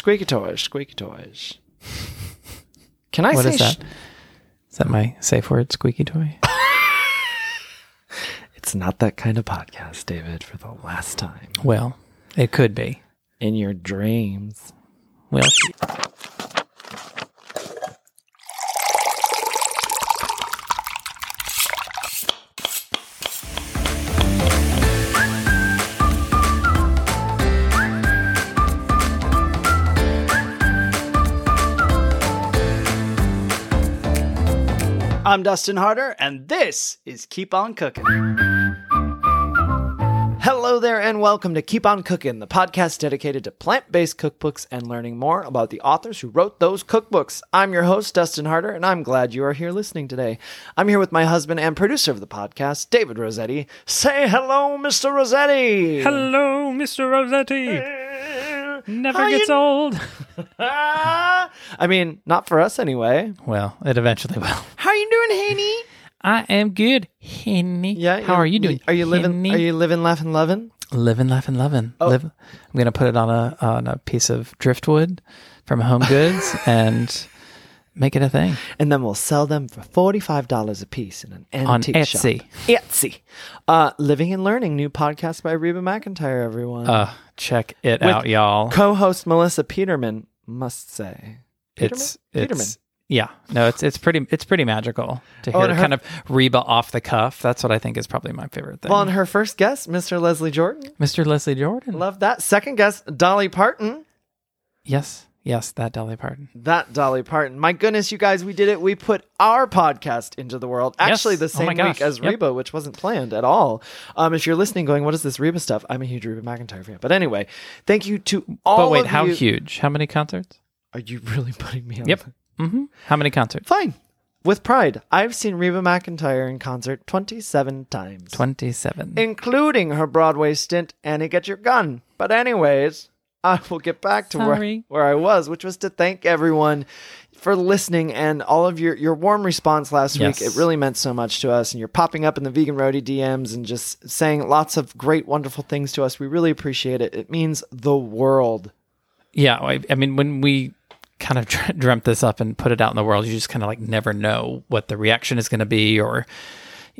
Squeaky toys, squeaky toys. Can I What say is that? sh- Is that my safe word, squeaky toy? it's not that kind of podcast, David, for the last time. well, it could be. In your dreams. Well, I'm Dustin Harder, and this is Keep On Cooking. Hello there, and welcome to Keep On Cooking, the podcast dedicated to plant based cookbooks and learning more about the authors who wrote those cookbooks. I'm your host, Dustin Harder, and I'm glad you are here listening today. I'm here with my husband and producer of the podcast, David Rossetti. Say hello, Mr. Rossetti. hello, Mr. Rossetti. Never gets you- old. I mean, not for us anyway. Well, it eventually will. How are you doing, Haney? I am good, Henny. Yeah. How are you doing? Are you living? Henny? Are you living, laughing, loving? living, laughing, loving? Oh. Live. I'm gonna put it on a on a piece of driftwood from Home Goods and make it a thing. and then we'll sell them for forty-five dollars a piece in an On antique shop. Etsy. Etsy. Uh, Living and Learning, new podcast by Reba McEntire. Everyone. Uh, check it With out, y'all. Co-host Melissa Peterman must say. Peterman? it's Peterman. yeah no it's it's pretty it's pretty magical to Oh, hear and her- kind of reba off the cuff that's what i think is probably my favorite thing Well, and her first guest, Mr. Leslie Jordan. mr leslie jordan Love that. Second guest, Dolly Parton. yes yes that dolly parton That Dolly Parton. My goodness, you guys, we did it. We put our podcast into the world. Actually, the Oh same gosh. week as Yep. Reba, which wasn't planned at all. Um, if you're listening, going, what is this Reba stuff? I'm a huge Reba McEntire fan. But anyway, thank you to all. but wait how you- huge how many concerts Are you really putting me on? yep Mm-hmm. how many concerts Fine. With pride, I've seen Reba McEntire in concert 27 times, 27 including her Broadway stint, Annie Get Your Gun. But, anyways, I will get back to where, where I was, which was to thank everyone for listening and all of your, your warm response last Yes. week. It really meant so much to us. And you're popping up in the Vegan Roadie DMs and just saying lots of great, wonderful things to us. We really appreciate it. It means the world. yeah I, I mean when we kind of dreamt this up and put it out in the world you just kind of like never know what the reaction is going to be or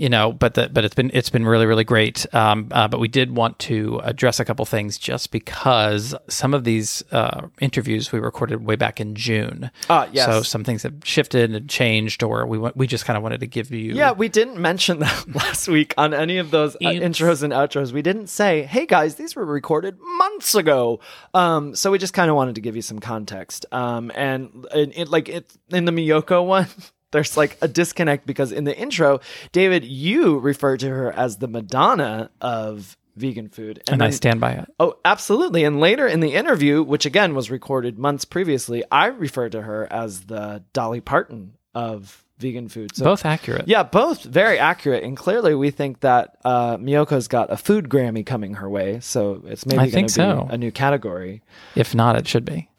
you know but the, but it's been it's been really really great um, uh, but we did want to address a couple things just because some of these uh, interviews we recorded way back in June Ah, yes. so some things have shifted and changed or we we just kind of wanted to give you Yeah, we didn't mention that last week on any of those uh, intros and outros. We didn't say, "Hey guys, these were recorded months ago." Um, so we just kind of wanted to give you some context. Um, and it, it like it in the Miyoko one. There's like a disconnect because in the intro, David, you refer to her as the Madonna of vegan food, and I then- stand by it Oh, absolutely. And later in the interview, which again was recorded months previously, I referred to her as the Dolly Parton of vegan food. So both accurate yeah, both very accurate, and clearly we think that uh, Miyoko's got a food Grammy coming her way, so it's maybe going to be a new category. If not, it should be.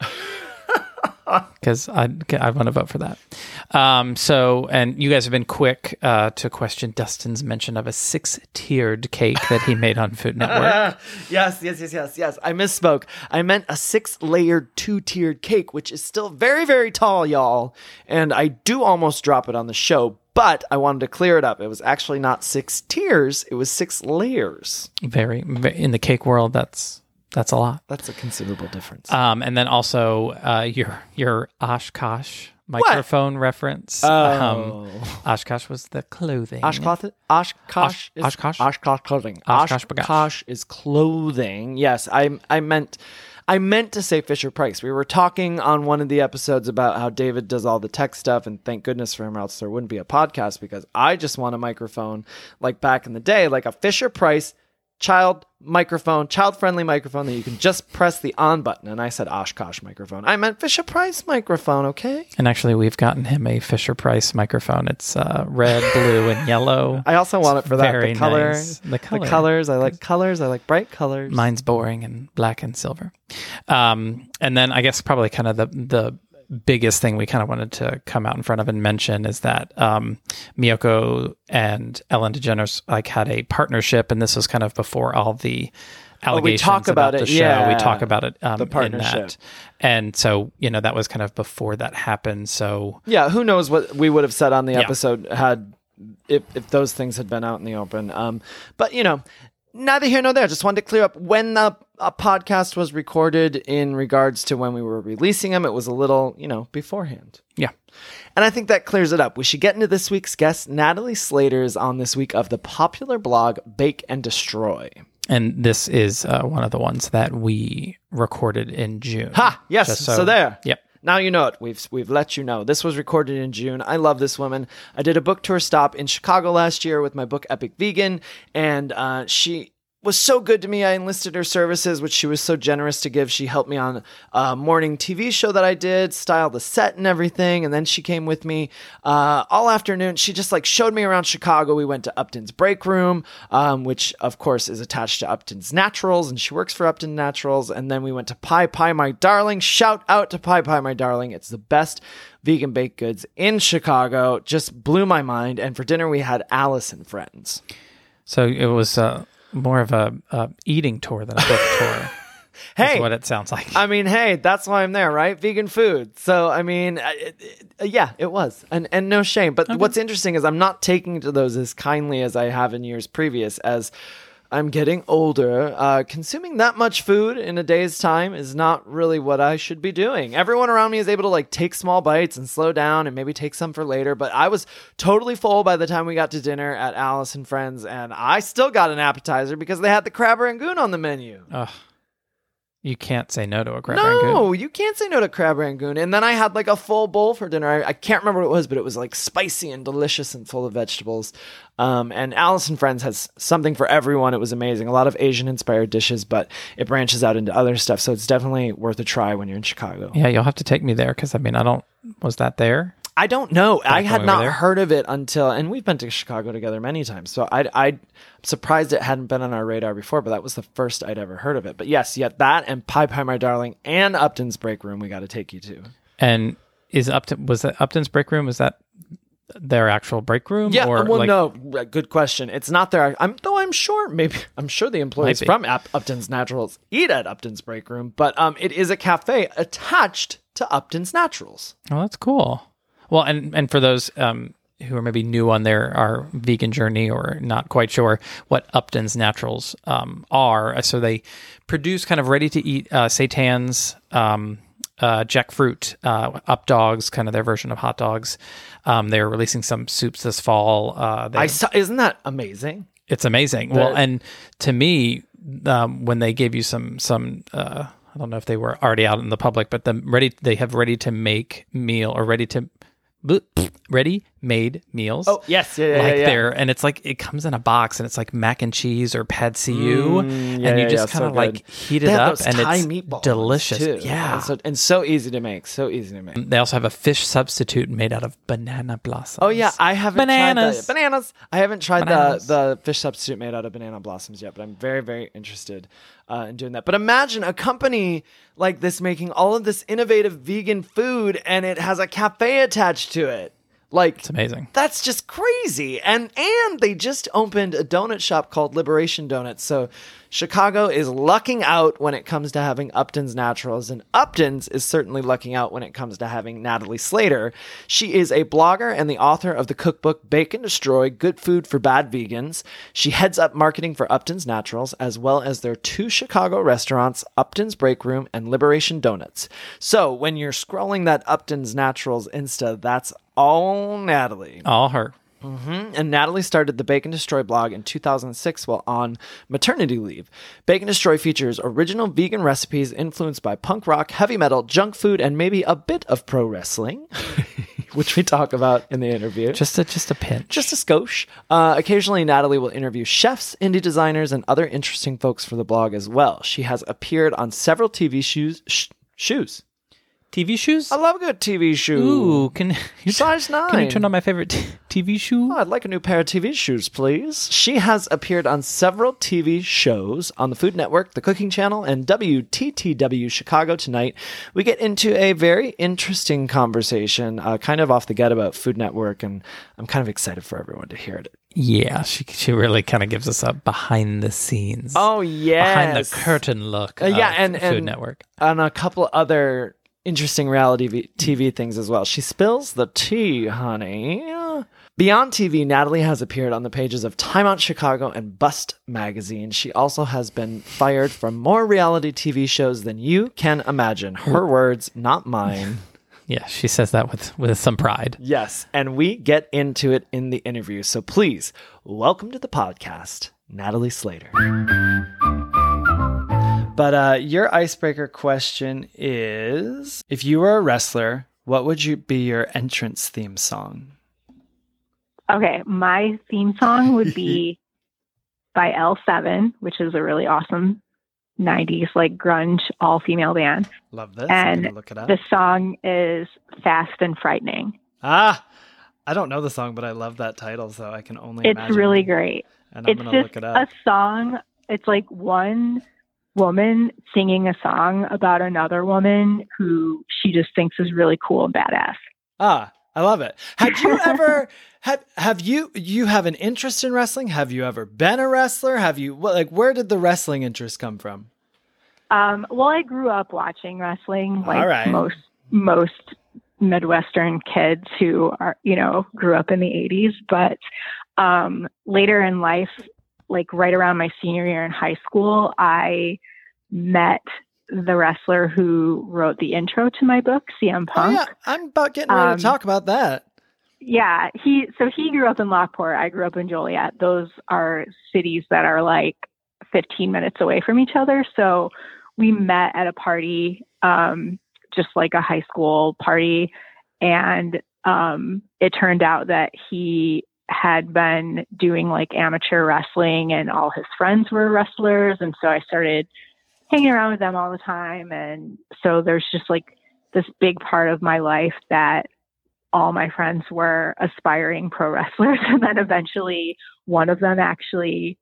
Because I I want to vote for that. Um, so, and you guys have been quick uh, to question Dustin's mention of a six tiered cake that he made on Food Network. yes, yes, yes, yes, yes. I misspoke. I meant a six-layered, two-tiered cake, which is still very, very tall, y'all. And I do almost drop it on the show, but I wanted to clear it up. It was actually not six tiers; it was six layers. very, ve- in the cake world, that's that's a lot. That's a considerable difference. Um, and then also uh, your your Oshkosh microphone reference. Oh. Um, Oshkosh was the clothing. Oshkosh, Oshkosh, is, Oshkosh? Oshkosh clothing. Oshkosh. Oshkosh is clothing. Yes, I I meant I meant to say Fisher Price. We were talking on one of the episodes about how David does all the tech stuff, and thank goodness for him, or else there wouldn't be a podcast because I just want a microphone like back in the day, like a Fisher Price child microphone, child friendly microphone that you can just press the on button. And I said Oshkosh microphone. I meant Fisher Price microphone, okay? And actually, we've gotten him a Fisher Price microphone. It's uh, red, blue, and yellow. I also want it for that. very The color, nice. The the colors. I like colors. I like bright colors. Mine's boring and black and silver. Um, and then I guess probably kind of the the biggest thing we kind of wanted to come out in front of and mention is that um, Miyoko and Ellen DeGeneres like had a partnership, and this was kind of before all the allegations We talk about the it, show. yeah. We talk about it um, The in partnership. that, and so you know that was kind of before that happened. So Yeah, who knows what we would have said on the Yeah. episode had if if those things had been out in the open. Um, but you know, neither here nor there. Just wanted to clear up when the uh, podcast was recorded in regards to when we were releasing them. It was a little, you know, beforehand. yeah, And I think that clears it up. We should get into this week's guest. Natalie Slater is on this week of the popular blog Bake and Destroy. and this is uh, one of the ones that we recorded in June. Ha! Yes. Just So, there. Yep. Now you know it. We've we've let you know. This was recorded in June. I love this woman. I did a book tour stop in Chicago last year with my book Epic Vegan, and uh, she was so good to me. I enlisted her services, which she was so generous to give. She helped me on a morning TV show that I did, style the set and everything, and then she came with me uh, all afternoon. She just like showed me around Chicago. We went to Upton's Break Room, um, which of course is attached to Upton's Naturals, and she works for Upton Naturals. And then we went to Pie Pie My Darling. Shout out to Pie Pie My Darling. It's the best vegan baked goods in Chicago. Just blew my mind. And for dinner we had Alice and friends. So it was uh, more of a, a eating tour than a book tour. Hey, what it sounds like. I mean, hey, that's why I'm there, right? Vegan food. So, I mean, yeah, it was, and and no shame. But what's interesting is I'm not taking to those as kindly as I have in years previous. As I'm getting older, uh, consuming that much food in a day's time is not really what I should be doing. Everyone around me is able to like take small bites and slow down and maybe take some for later. But I was totally full by the time we got to dinner at Alice and Friends, and I still got an appetizer because they had the crab rangoon on the menu. Ugh. You can't say no to a crab rangoon. No, you can't say no to crab rangoon. And then I had like a full bowl for dinner. I, I can't remember what it was, but it was like spicy and delicious and full of vegetables. Um, and Alice and Friends has something for everyone. It was amazing. A lot of Asian inspired dishes, but it branches out into other stuff. So it's definitely worth a try when you're in Chicago. Yeah, you'll have to take me there because I mean, I don't. Was that there? I don't know. I had not there? heard of it until, and we've been to Chicago together many times. So I, I'm surprised it hadn't been on our radar before, but that was the first I'd ever heard of it. But yes, yet that and Pie Pie My Darling and Upton's Break Room we got to take you to. And is Upton was that Upton's break room? Was that their actual break room? Yeah, or well, like, no, good question. It's not their. I'm though. I'm sure. Maybe I'm sure the employees from Up- Upton's Naturals eat at Upton's Break Room, but um, it is a cafe attached to Upton's Naturals. Oh, that's cool. Well, and and for those um, who are maybe new on their our vegan journey or not quite sure what Upton's Naturals um, are, so they produce kind of ready to eat uh, seitans, um, uh, jackfruit, uh, up dogs, kind of their version of hot dogs. Um, they're releasing some soups this fall. Uh, I saw. Isn't that amazing? It's amazing. well, and to me, um, when they gave you some some, uh, I don't know if they were already out in the public, but the ready they have ready to make meal or ready to ready made meals. Oh yes, yeah, yeah, like yeah, there, and it's like it comes in a box, and it's like mac and cheese or pad see ew, Mm, and you just kind so of like heat it up, and it's delicious. too. Yeah, and so, and so easy to make. So easy to make. they also have a fish substitute made out of banana blossoms. Oh yeah, I haven't Bananas. bananas. I haven't tried Bananas. the the fish substitute made out of banana blossoms yet, but I'm very very interested uh, in doing that. But imagine a company like this making all of this innovative vegan food, and it has a cafe attached to it. Like it's amazing. that's just crazy. And and they just opened a donut shop called Liberation Donuts. So Chicago is lucking out when it comes to having Upton's Naturals, and Upton's is certainly lucking out when it comes to having Natalie Slater. She is a blogger and the author of the cookbook Bake and Destroy Good Food for Bad Vegans. She heads up marketing for Upton's Naturals, as well as their two Chicago restaurants, Upton's Break Room and Liberation Donuts. So when you're scrolling that Upton's Naturals Insta, that's all Natalie. All her. And Natalie started the Bake and Destroy blog in 2006 while on maternity leave. Bake and Destroy features original vegan recipes influenced by punk rock, heavy metal, junk food, and maybe a bit of pro wrestling, which we talk about in the interview. Just a just a pinch. just a skosh. Uh, occasionally, Natalie will interview chefs, indie designers, and other interesting folks for the blog as well. She has appeared on several TV shoes. Sh- shoes. TV shoes? I love a good TV shoe. Ooh, can you Size nine. Can you turn on my favorite t- TV shoe? Oh, I'd like a new pair of TV shoes, please. She has appeared on several TV shows on the Food Network, the Cooking Channel, and WTTW Chicago Tonight. We get into a very interesting conversation, uh, kind of off the get about Food Network, and I'm kind of excited for everyone to hear it. Yeah, she she really kind of gives us a behind the scenes, Oh yeah, behind the curtain look. Uh, yeah, and- Food and- Network. and a couple other interesting reality TV things as well. She spills the tea, honey. Beyond TV, Natalie has appeared on the pages of Time Out Chicago and Bust magazine. She also has been fired from more reality TV shows than you can imagine. Her words, not mine. Yeah, she says that with with some pride. yes, and we get into it in the interview. So please, welcome to the podcast, Natalie Slater. But uh, your icebreaker question is if you were a wrestler, what would you be your entrance theme song? Okay, my theme song would be by L7, which is a really awesome 90s like grunge all female band. Love this. And look it up. The song is Fast and Frightening. ah, I don't know the song, but I love that title, so I can only It's really great. And I'm it's gonna look it up. a song. It's like one woman singing a song about another woman who she just thinks is really cool and badass. Ah, I love it. Have you ever have have you you have an interest in wrestling? Have you ever been a wrestler? Have you like where did the wrestling interest come from? Um, well, I grew up watching wrestling, like right. most most Midwestern kids who are, you know, grew up in the '80s. But um, later in life, like right around my senior year in high school, I met the wrestler who wrote the intro to my book, CM Oh Punk. yeah, I'm about getting ready Um, to talk about that. Yeah, he so he grew up in Lockport. I grew up in Joliet. Those are cities that are like 15 minutes away from each other. So we met at a party, um, just like a high school party, and um, it turned out that he had been doing like amateur wrestling, and all his friends were wrestlers, and so I started hanging around with them all the time, and so there's just like this big part of my life that all my friends were aspiring pro wrestlers and then eventually one of them actually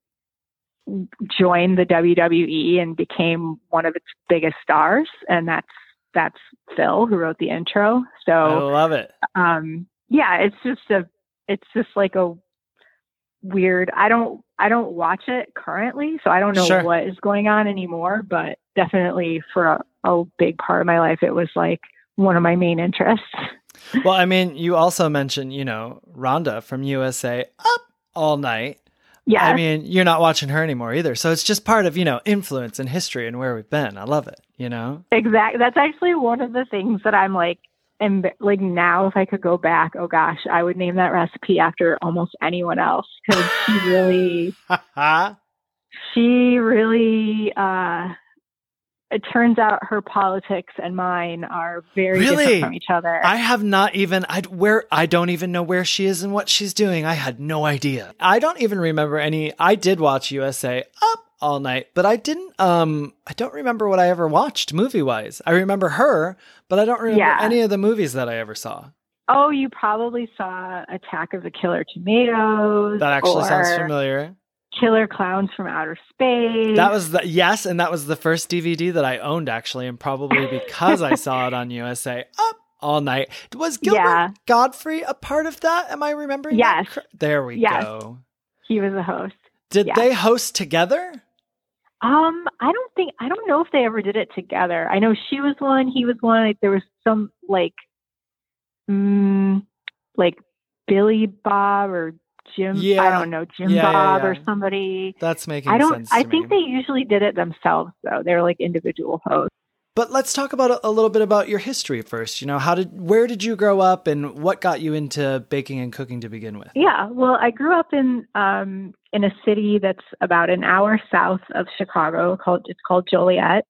joined the WWE and became one of its biggest stars and that's that's Phil who wrote the intro. So I love it. um yeah, it's just a it's just like a weird I don't I don't watch it currently, so I don't know Sure. what is going on anymore, but definitely for a, a big part of my life it was like one of my main interests. Well, I mean, you also mentioned, you know, Rhonda from USA up all night. Yeah. I mean, you're not watching her anymore either. So it's just part of, you know, influence and history and where we've been. I love it, you know? Exactly. That's actually one of the things that I'm like, and like now, if I could go back, oh gosh, I would name that recipe after almost anyone else because she really, she really. uh It turns out her politics and mine are very Really? different from each other. I have not even I where I don't even know where she is and what she's doing. I had no idea. I don't even remember any I did watch USA up all night, but I didn't um I don't remember what I ever watched movie-wise. I remember her, but I don't remember Yeah. any of the movies that I ever saw. oh, you probably saw Attack of the Killer Tomatoes. That actually sounds familiar. Killer Clowns from Outer Space. That was the yes, and that was the first DVD that I owned actually, and probably because I saw it on USA up all night. Was Gilbert Yeah. Gottfried a part of that? Am I remembering? Yes. That? There we Yes. go. he was a host. Did Yeah. they host together? Um, I don't think I don't know if they ever did it together. I know she was one, he was one. Like, there was some like, mm, like Billy Bob or Jim. Yeah. I don't know Jim Yeah, yeah, Bob or somebody. That's making I don't. I think me. they usually did it themselves though. They're like individual hosts. But let's talk about a, a little bit about your history first. You know, how did where did you grow up, and what got you into baking and cooking to begin with? Yeah, well, I grew up in um, in a city that's about an hour south of Chicago. Called it's called Joliet.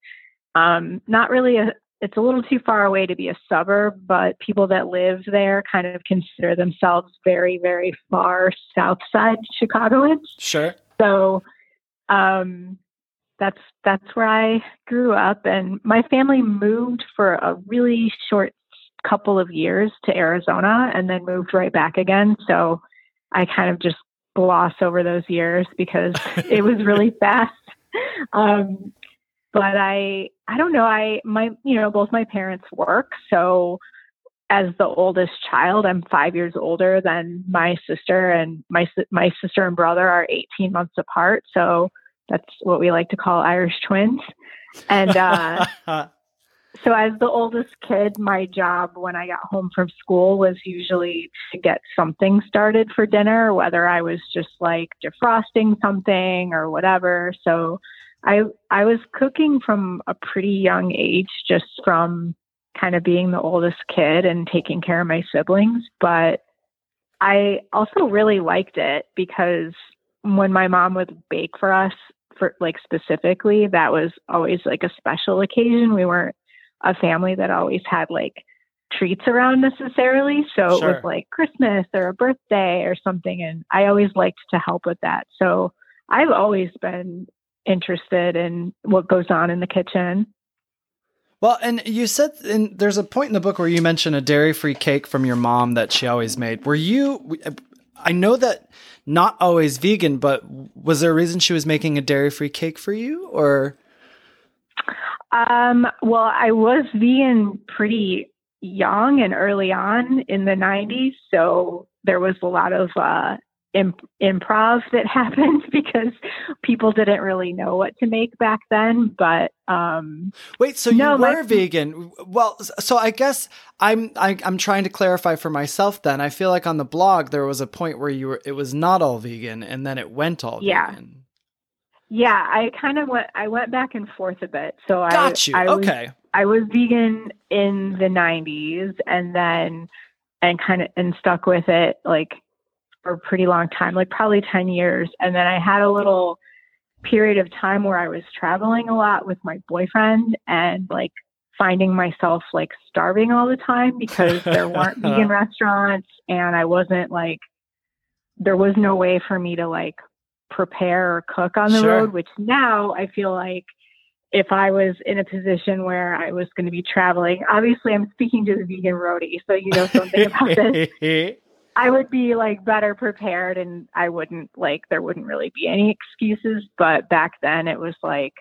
Um, not really a. It's a little too far away to be a suburb, but people that live there kind of consider themselves very, very far south side Chicagoans. Sure. So, um, that's that's where I grew up, and my family moved for a really short couple of years to Arizona, and then moved right back again. So I kind of just gloss over those years because it was really fast. Um, but I I don't know I my you know both my parents work so as the oldest child I'm 5 years older than my sister and my my sister and brother are 18 months apart so that's what we like to call Irish twins. And uh so as the oldest kid my job when I got home from school was usually to get something started for dinner whether I was just like defrosting something or whatever so I I was cooking from a pretty young age, just from kind of being the oldest kid and taking care of my siblings. But I also really liked it because when my mom would bake for us, for like specifically, that was always like a special occasion. We weren't a family that always had like treats around necessarily. So sure. it was like Christmas or a birthday or something. And I always liked to help with that. So I've always been interested in what goes on in the kitchen. Well, and you said and there's a point in the book where you mentioned a dairy-free cake from your mom that she always made. Were you I know that not always vegan, but was there a reason she was making a dairy-free cake for you or um, well, I was vegan pretty young and early on in the 90s, so there was a lot of uh, imp- improv that happened because people didn't really know what to make back then. But um, wait, so no, you were my- vegan? Well, so I guess I'm I, am i am trying to clarify for myself. Then I feel like on the blog there was a point where you were it was not all vegan, and then it went all yeah. vegan. Yeah, I kind of went. I went back and forth a bit. So Got I, you. I okay. Was, I was vegan in the '90s, and then and kind of and stuck with it like for a pretty long time, like probably 10 years. And then I had a little period of time where I was traveling a lot with my boyfriend and like finding myself like starving all the time because there weren't vegan restaurants and I wasn't like, there was no way for me to like prepare or cook on the sure. road, which now I feel like if I was in a position where I was going to be traveling, obviously I'm speaking to the vegan roadie, so you know something about this. I would be like better prepared and I wouldn't like there wouldn't really be any excuses. But back then it was like,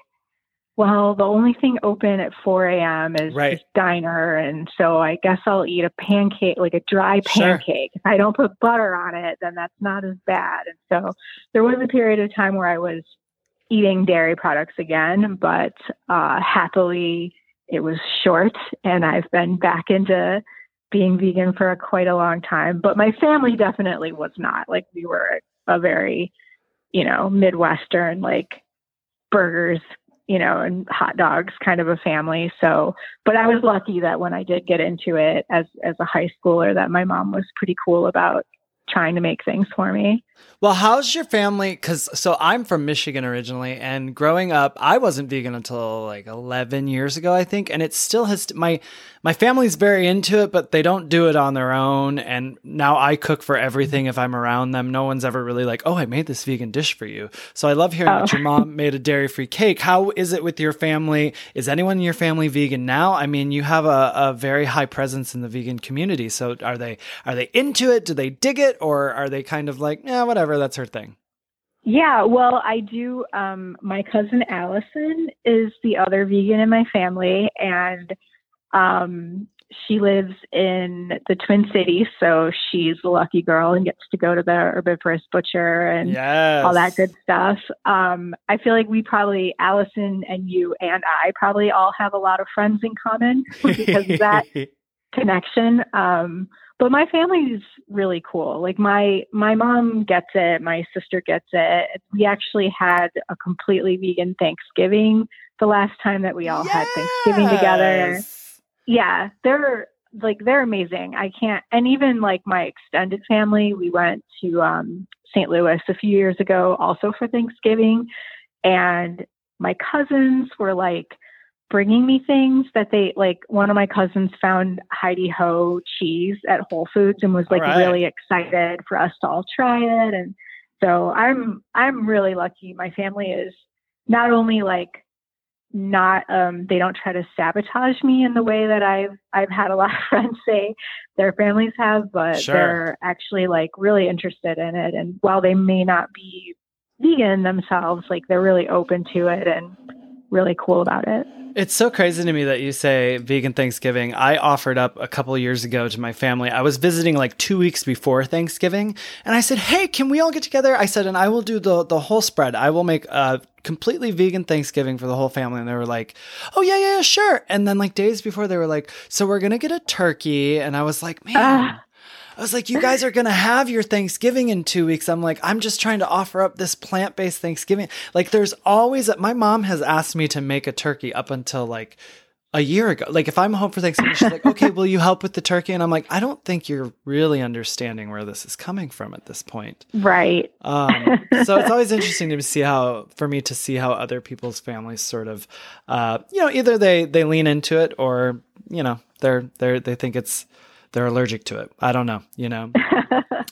well, the only thing open at 4 a.m. is right. this diner. And so I guess I'll eat a pancake, like a dry pancake. Sure. If I don't put butter on it, then that's not as bad. And so there was a period of time where I was eating dairy products again, but uh, happily it was short and I've been back into being vegan for a, quite a long time, but my family definitely was not. Like we were a very, you know, Midwestern like burgers, you know, and hot dogs kind of a family. So, but I was lucky that when I did get into it as as a high schooler that my mom was pretty cool about trying to make things for me. Well, how's your family? Because so I'm from Michigan originally, and growing up, I wasn't vegan until like 11 years ago, I think, and it still has. My my family's very into it, but they don't do it on their own. And now I cook for everything if I'm around them. No one's ever really like, "Oh, I made this vegan dish for you." So I love hearing oh. that your mom made a dairy free cake. How is it with your family? Is anyone in your family vegan now? I mean, you have a, a very high presence in the vegan community. So are they are they into it? Do they dig it, or are they kind of like, yeah, whatever? That's her thing. Yeah, well, I do. Um, my cousin Allison is the other vegan in my family, and um, she lives in the Twin Cities, so she's a lucky girl and gets to go to the herbivorous butcher and yes. all that good stuff. Um, I feel like we probably, Allison and you and I, probably all have a lot of friends in common because of that connection. Um, but my family is really cool. Like my my mom gets it, my sister gets it. We actually had a completely vegan Thanksgiving the last time that we all yes! had Thanksgiving together. Yeah, they're like they're amazing. I can't and even like my extended family, we went to um St. Louis a few years ago also for Thanksgiving and my cousins were like bringing me things that they like one of my cousins found Heidi Ho cheese at Whole Foods and was like right. really excited for us to all try it and so I'm I'm really lucky my family is not only like not um they don't try to sabotage me in the way that I've I've had a lot of friends say their families have, but Sure. they're actually like really interested in it. And while they may not be vegan themselves, like they're really open to it and really cool about it. It's so crazy to me that you say vegan Thanksgiving. I offered up a couple of years ago to my family. I was visiting like two weeks before Thanksgiving, and I said, "Hey, can we all get together?" I said, "And I will do the the whole spread. I will make a completely vegan Thanksgiving for the whole family." And they were like, "Oh yeah, yeah, yeah, sure." And then like days before, they were like, "So we're gonna get a turkey," and I was like, "Man." Ah. I was like, you guys are going to have your Thanksgiving in two weeks. I'm like, I'm just trying to offer up this plant based Thanksgiving. Like, there's always, that. my mom has asked me to make a turkey up until like a year ago. Like, if I'm home for Thanksgiving, she's like, okay, will you help with the turkey? And I'm like, I don't think you're really understanding where this is coming from at this point. Right. Um, so it's always interesting to see how, for me to see how other people's families sort of, uh, you know, either they, they lean into it or, you know, they're, they're, they think it's, they're allergic to it. I don't know, you know.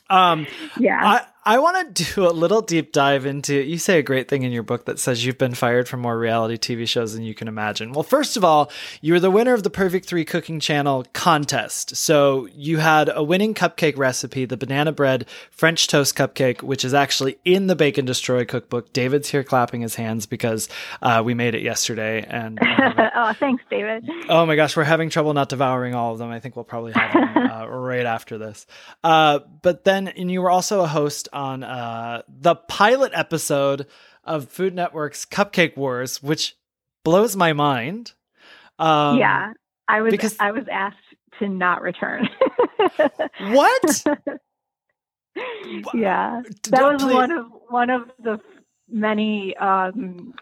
Um, Yeah. I, want to do a little deep dive into. You say a great thing in your book that says you've been fired from more reality TV shows than you can imagine. Well, first of all, you were the winner of the Perfect Three Cooking Channel contest. So you had a winning cupcake recipe, the banana bread French toast cupcake, which is actually in the Bake and Destroy cookbook. David's here clapping his hands because uh, we made it yesterday, and uh, oh, thanks, David. Oh my gosh, we're having trouble not devouring all of them. I think we'll probably have them uh, right after this. Uh, but then, and you were also a host on uh, the pilot episode of Food Network's Cupcake Wars, which blows my mind. Um, yeah. I was because- I was asked to not return. What? yeah. That was please- one of one of the many um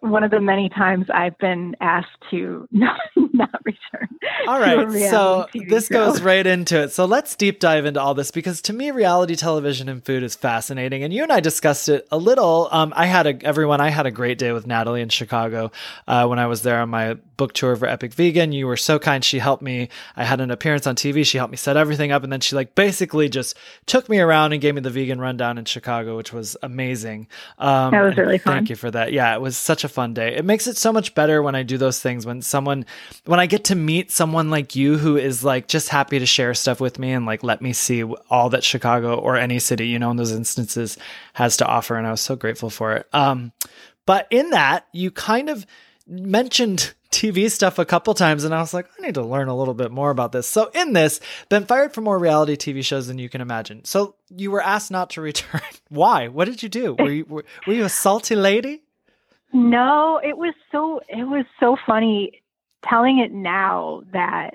one of the many times I've been asked to not not return. All right. so TV this show. goes right into it. So let's deep dive into all this because to me, reality television and food is fascinating. And you and I discussed it a little. Um, I had a everyone. I had a great day with Natalie in Chicago uh, when I was there on my book tour for Epic Vegan. You were so kind. She helped me. I had an appearance on TV. She helped me set everything up, and then she like basically just took me around and gave me the vegan rundown in Chicago, which was amazing. Um, That was really fun. Thank you for that. Yeah, it was such a fun day. It makes it so much better when I do those things when someone when I get to meet someone like you who is like just happy to share stuff with me and like let me see all that Chicago or any city, you know, in those instances has to offer and I was so grateful for it. Um but in that, you kind of mentioned TV stuff a couple times, and I was like, I need to learn a little bit more about this. So, in this, been fired for more reality TV shows than you can imagine. So, you were asked not to return. Why? What did you do? Were you were, were you a salty lady? No, it was so it was so funny telling it now that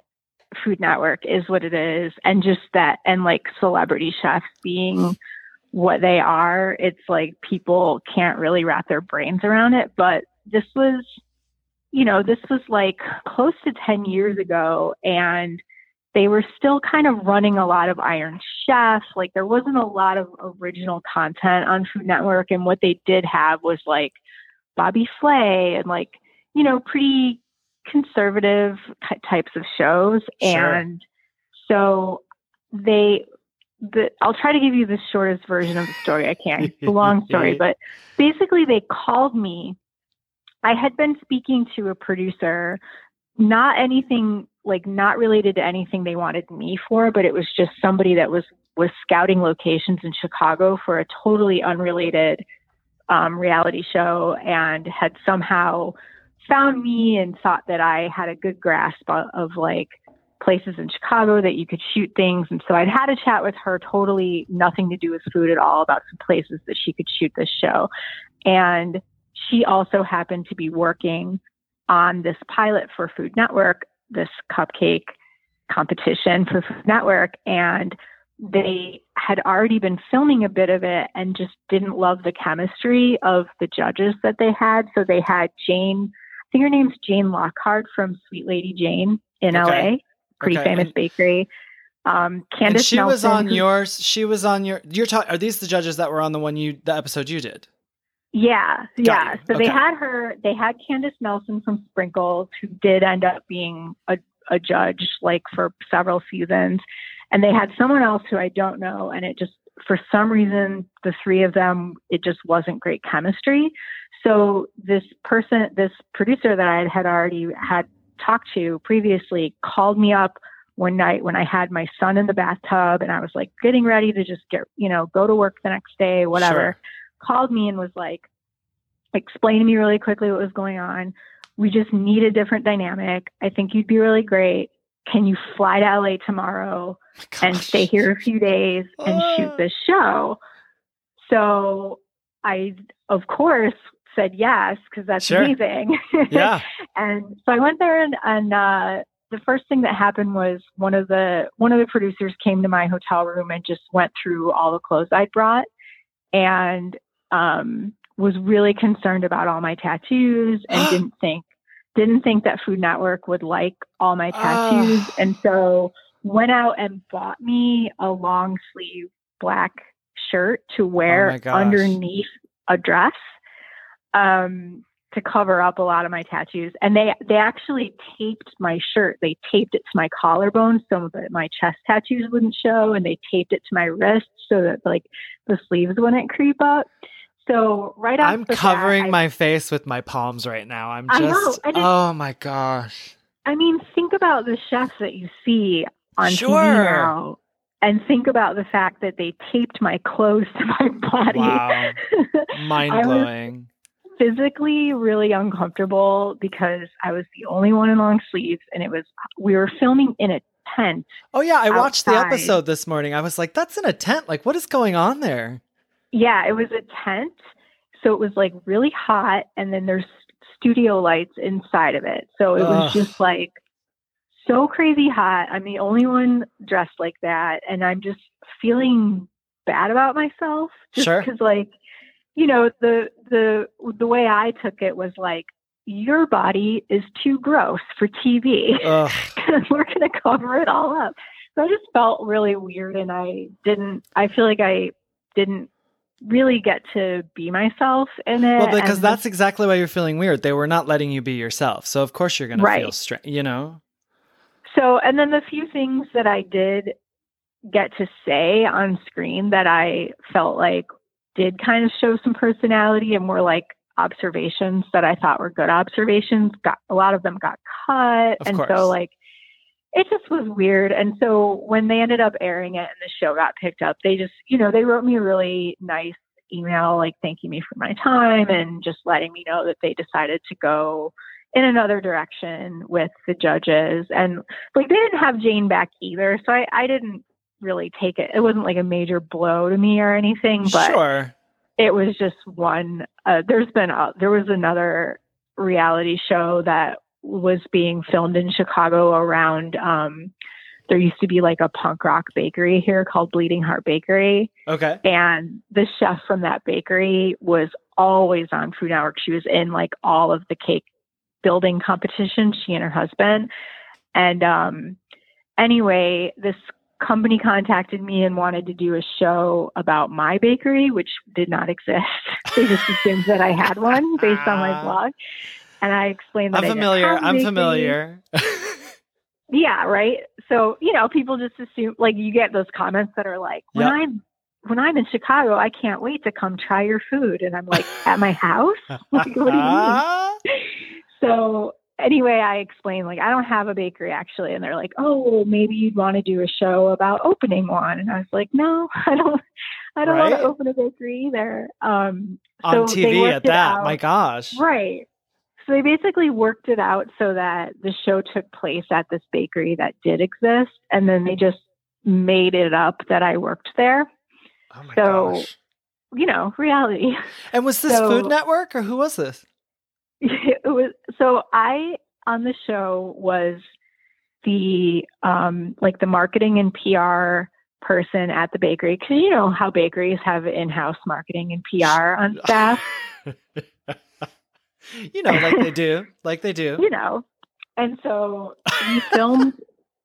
Food Network is what it is and just that and like celebrity chefs being what they are, it's like people can't really wrap their brains around it, but this was you know, this was like close to 10 years ago and they were still kind of running a lot of Iron Chef. Like there wasn't a lot of original content on Food Network and what they did have was like Bobby Flay and like, you know, pretty conservative types of shows. Sure. And so they, the, I'll try to give you the shortest version of the story I can. It's a long story, but basically they called me. I had been speaking to a producer, not anything like not related to anything they wanted me for, but it was just somebody that was was scouting locations in Chicago for a totally unrelated um, reality show and had somehow found me and thought that I had a good grasp of, of like places in Chicago that you could shoot things. And so I'd had a chat with her, totally nothing to do with food at all, about some places that she could shoot this show. And she also happened to be working on this pilot for Food Network, this cupcake competition for Food Network. And they had already been filming a bit of it and just didn't love the chemistry of the judges that they had. So they had Jane, I think her name's Jane Lockhart from Sweet Lady Jane in Okay. LA, pretty Okay, famous and- bakery. Um, And Candace she was on who- yours. She was on your. You're talking. Are these the judges that were on the one you, the episode you did? Yeah, yeah. you. So they had her. They had Candace Nelson from Sprinkles, who did end up being a, a judge like for several seasons, and they had someone else who I don't know, and it just for some reason the three of them it just wasn't great chemistry. So this person, this producer that I had already had talked to previously called me up one night when I had my son in the bathtub and I was like getting ready to just get, you know, go to work the next day, whatever. Sure. Called me and was like, explain to me really quickly what was going on. We just need a different dynamic. I think you'd be really great. Can you fly to LA tomorrow and stay here a few days and Ah. shoot this show? So I, of course, said yes because that's Sure. amazing. Yeah. and so I went there and, and uh, the first thing that happened was one of the one of the producers came to my hotel room and just went through all the clothes I'd brought and um, was really concerned about all my tattoos and didn't think didn't think that Food Network would like all my tattoos Ah. and so went out and bought me a long sleeve black shirt to wear Oh underneath a dress um, to cover up a lot of my tattoos. And they they actually taped my shirt. They taped it to my collarbone so that my chest tattoos wouldn't show, and they taped it to my wrist so that like the sleeves wouldn't creep up. So right off I'm covering I- my face with my palms right now. I'm know, just, just- oh my gosh. I mean, think about the chefs that you see on Sure. TV now. And think about the fact that they taped my clothes to my body. Wow. Mind blowing. physically really uncomfortable because I was the only one in long sleeves and it was we were filming in a tent. Oh yeah, I watched the episode this morning. I was like, that's in a tent. Like, what is going on there? Yeah, it was a tent. So it was like really hot and then there's studio lights inside of it. So it was Ugh. just like so crazy hot. I'm the only one dressed like that and I'm just feeling bad about myself just Sure. cuz like you know the the the way I took it was like your body is too gross for TV. We're going to cover it all up. So I just felt really weird and I didn't, I feel like I didn't really get to be myself in it. Well, because that's exactly why you're feeling weird. They were not letting you be yourself. So of course you're gonna feel strange. You know. so, and then the few things that I did get to say on screen that I felt like did kind of show some personality and were like observations that I thought were good observations. Got a lot of them got cut, Of and course. so like it just was weird. And so when they ended up airing it and the show got picked up, they just you know they wrote me a really nice email like thanking me for my time and just letting me know that they decided to go in another direction with the judges and like they didn't have Jane back either, so I, I didn't really take it. It wasn't like a major blow to me or anything, but sure. it was just one. Uh, there's been a, there was another reality show that was being filmed in Chicago around. Um, there used to be like a punk rock bakery here called Bleeding Heart Bakery, Okay. and the chef from that bakery was always on Food Network. She was in like all of the cake building competitions, she and her husband. And um, anyway, this company contacted me and wanted to do a show about my bakery, which did not exist. they just assumed that I had one based on my blog. And I explained that I'm familiar. I'm familiar. Yeah, right. So you know, people just assume like you get those comments that are like, when Yep. I'm when I'm in Chicago, I can't wait to come try your food, and I'm like, at my house. Like, what do you mean? So anyway, I explained like I don't have a bakery actually, and they're like, oh, well, maybe you'd want to do a show about opening one, and I was like, no, I don't. I don't want to open a bakery either. Um, On so they TV at that. out. My gosh. Right. So they basically worked it out so that the show took place at this bakery that did exist, and then they just made it up that I worked there. Oh my gosh. So- gosh. You know, reality. And was this so- Food Network or who was this? it was so I on the show was the um like the marketing and PR person at the bakery because you know how bakeries have in-house marketing and PR on staff. you know, like they do. Like they do. you know. And so we filmed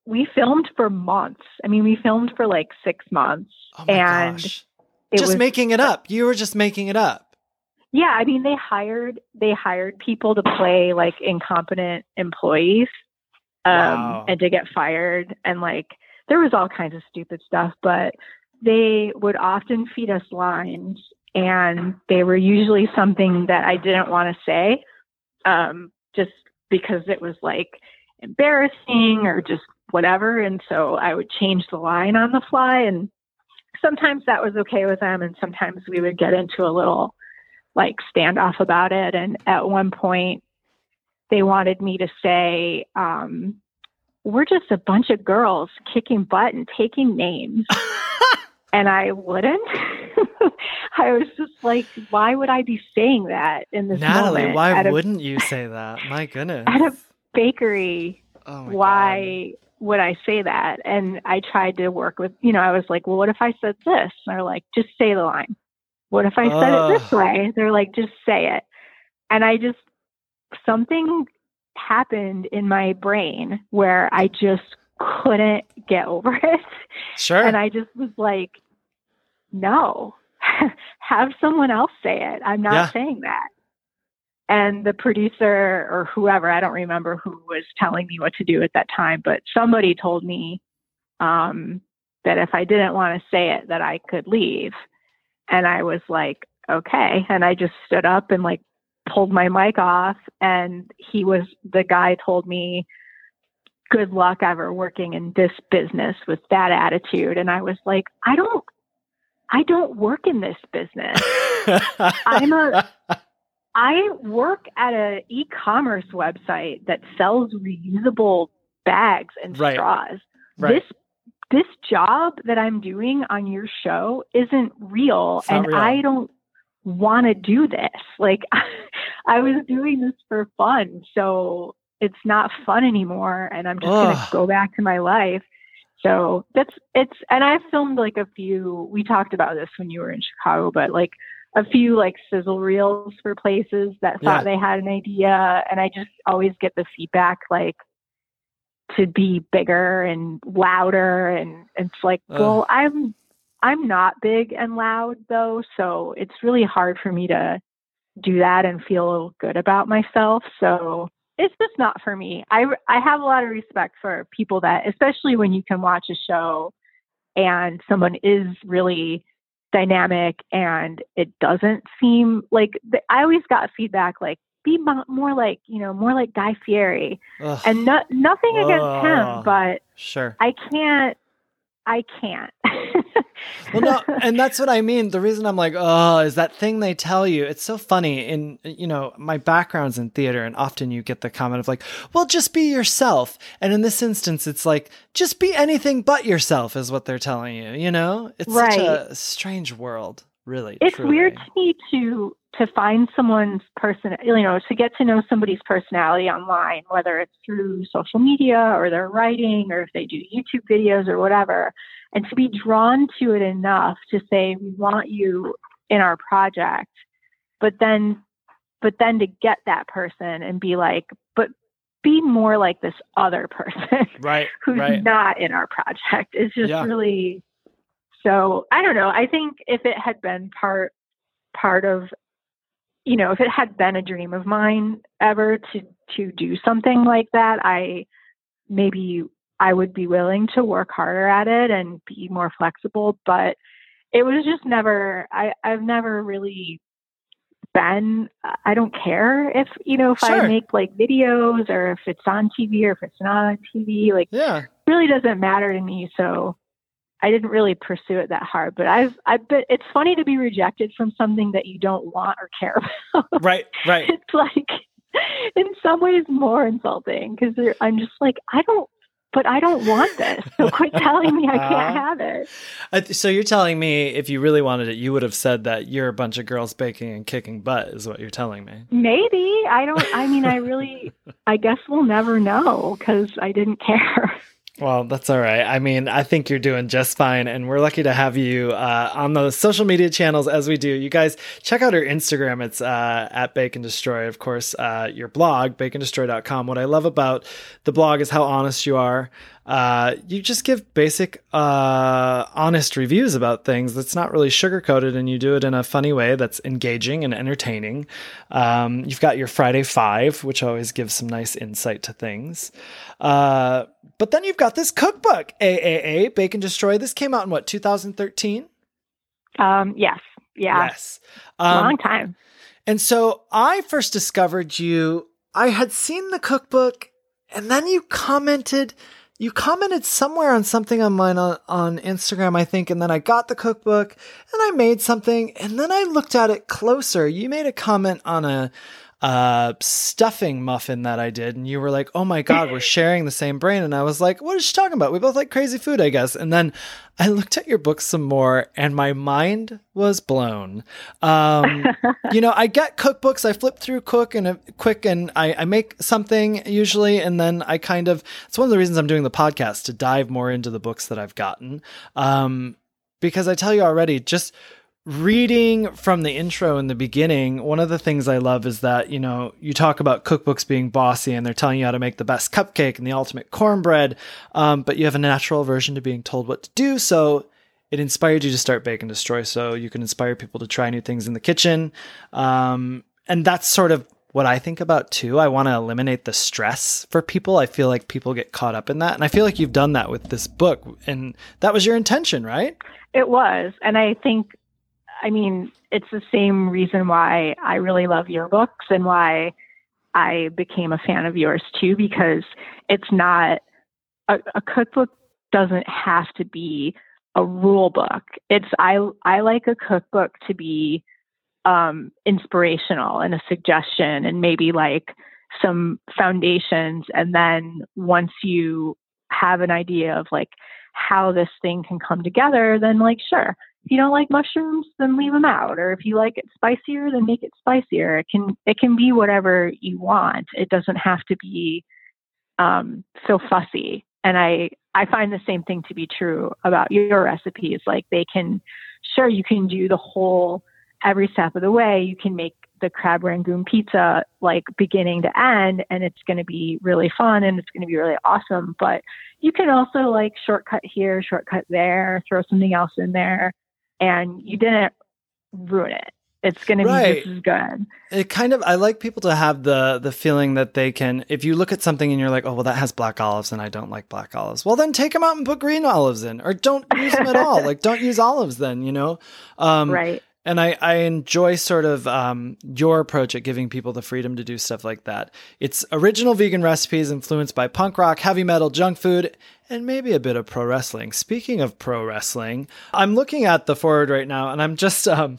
we filmed for months. I mean, we filmed for like 6 months. Oh my and Just was making it up. You were just making it up. Yeah, I mean, they hired they hired people to play like incompetent employees um Wow. and to get fired and like there was all kinds of stupid stuff, but they would often feed us lines and they were usually something that I didn't want to say, um, just because it was like embarrassing or just whatever. And so I would change the line on the fly, and sometimes that was okay with them, and sometimes we would get into a little like standoff about it. And at one point, they wanted me to say, um, "We're just a bunch of girls kicking butt and taking names." and I wouldn't. I was just like, why would I be saying that in this Natalie, moment? why a- wouldn't you say that? My goodness. at a bakery? oh why would I say that? And I tried to work with, you know, I was like, well, what if I said this? And they're like, just say the line. What if I said it this way? They're like, just say it. And I just, something happened in my brain where I just couldn't get over it. Sure. And I just was like, no, have someone else say it. I'm not Yeah. saying that. And the producer or whoever, I don't remember who was telling me what to do at that time, but somebody told me um, that if I didn't want to say it, that I could leave. And I was like, okay. And I just stood up and like pulled my mic off. And he was, the guy told me, good luck ever working in this business with that attitude. And I was like, I don't, I don't work in this business. I'm a- I work at a e-commerce website that sells reusable bags and Right. straws. Right. This this job that I'm doing on your show isn't real and real. I don't want to do this. Like I was doing this for fun, so it's not fun anymore and I'm just gonna go back to my life. So that's it's and I've filmed like a few we talked about this when you were in Chicago, but like a few like sizzle reels for places that thought Yeah. they had an idea and I just always get the feedback like to be bigger and louder and it's like Ugh. well I'm I'm not big and loud though so it's really hard for me to do that and feel good about myself so it's just not for me I I have a lot of respect for people that especially when you can watch a show and someone is really dynamic and it doesn't seem like I always got feedback like be mo- more like you know more like Guy Fieri Ugh, and no, nothing against Ugh. him but sure. I can't I can't well no and that's what i mean the reason i'm like oh is that thing they tell you it's so funny in you know my background's in theater and often you get the comment of like well just be yourself and in this instance it's like just be anything but yourself is what they're telling you you know it's such Right. a strange world really it's truly. weird to me to to find someone's person you know to get to know somebody's personality online whether it's through social media or their writing or if they do youtube videos or whatever. And to be drawn to it enough to say we want you in our project. But then but then to get that person and be like but be more like this other person right who's right. not in our project. Is just Yeah. really so i don't know. I think if it had been part part of you know if it had been a dream of mine ever to to do something like that i maybe i would be willing to work harder at it and be more flexible but it was just never i i've never really been i don't care if you know if Sure. i make like videos or if it's on tv or if it's not on tv like yeah really doesn't matter to me. So I didn't really pursue it that hard. But I've I've been it's funny to be rejected from something that you don't want or care about. right right it's like in some ways more insulting because I'm just like I don't. But I don't want this. So quit telling me I can't have it. Uh, so you're telling me if you really wanted it you would have said that you're a bunch of girls baking and kicking butt is what you're telling me Maybe I don't. I mean, I really. I guess we'll never know because I didn't care. Well, that's all right. I mean, I think you're doing just fine, and we're lucky to have you uh, on the social media channels as we do. You guys check out our Instagram. It's uh, at Bake and Destroy. Of course, uh, your blog, bakeanddestroy.com. What I love about the blog is how honest you are. Uh, you just give basic, uh, honest reviews about things that's not really sugar coated, and you do it in a funny way that's engaging and entertaining. Um, you've got your Friday Five, which always gives some nice insight to things. But then you've got this cookbook, AAA Bake and Destroy. This came out in what 2013. Um, yes, Yeah. Yes. Um, Long time. And so I first discovered you. I had seen the cookbook, and then you commented. You commented somewhere on something on mine on, on Instagram, I think, and then I got the cookbook and I made something, and then I looked at it closer. You made a comment on a uh, stuffing muffin that I did, and you were like, "Oh my god, we're sharing the same brain," and I was like, "What is she talking about? We both like crazy food, I guess." And then I looked at your book some more, and my mind was blown. Um, you know, I get cookbooks, I flip through cook and a quick, and I, I make something usually, and then I kind of. It's one of the reasons I'm doing the podcast to dive more into the books that I've gotten, um, because I tell you already, just reading from the intro in the beginning, one of the things I love is that, you know, you talk about cookbooks being bossy and they're telling you how to make the best cupcake and the ultimate cornbread, um, but you have a natural aversion to being told what to do. So it inspired you to start Bake and Destroy so you can inspire people to try new things in the kitchen. Um, and that's sort of what I think about too. I want to eliminate the stress for people. I feel like people get caught up in that. And I feel like you've done that with this book. And that was your intention, right? It was. And I think I mean, it's the same reason why I really love your books and why I became a fan of yours too, because it's not a, a cookbook doesn't have to be a rule book. It's I I like a cookbook to be um, inspirational and a suggestion and maybe like some foundations and then once you have an idea of like how this thing can come together then like sure if you don't like mushrooms, then leave them out. Or if you like it spicier, then make it spicier. It can it can be whatever you want. It doesn't have to be um, so fussy. And I I find the same thing to be true about your recipes. Like they can, sure, you can do the whole every step of the way. You can make the crab rangoon pizza like beginning to end, and it's going to be really fun and it's going to be really awesome. But you can also like shortcut here, shortcut there, throw something else in there and you didn't ruin it. It's going right. to be just as good. It kind of I like people to have the the feeling that they can if you look at something and you're like, "Oh, well that has black olives and I don't like black olives." Well, then take them out and put green olives in or don't use them at all. Like don't use olives then, you know. Um, right and I, I enjoy sort of um, your approach at giving people the freedom to do stuff like that. It's original vegan recipes influenced by punk rock, heavy metal, junk food, and maybe a bit of pro wrestling. Speaking of pro wrestling, I'm looking at the forward right now, and I'm just um,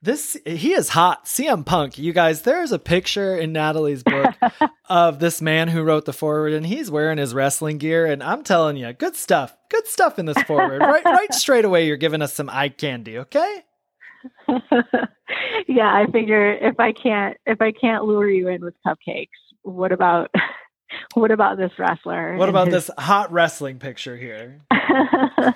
this he is hot. CM Punk, you guys. There's a picture in Natalie's book of this man who wrote the forward, and he's wearing his wrestling gear. And I'm telling you, good stuff. Good stuff in this forward. right, right straight away. You're giving us some eye candy. Okay. yeah, I figure if I can't if I can't lure you in with cupcakes, what about what about this wrestler? What about his... this hot wrestling picture here?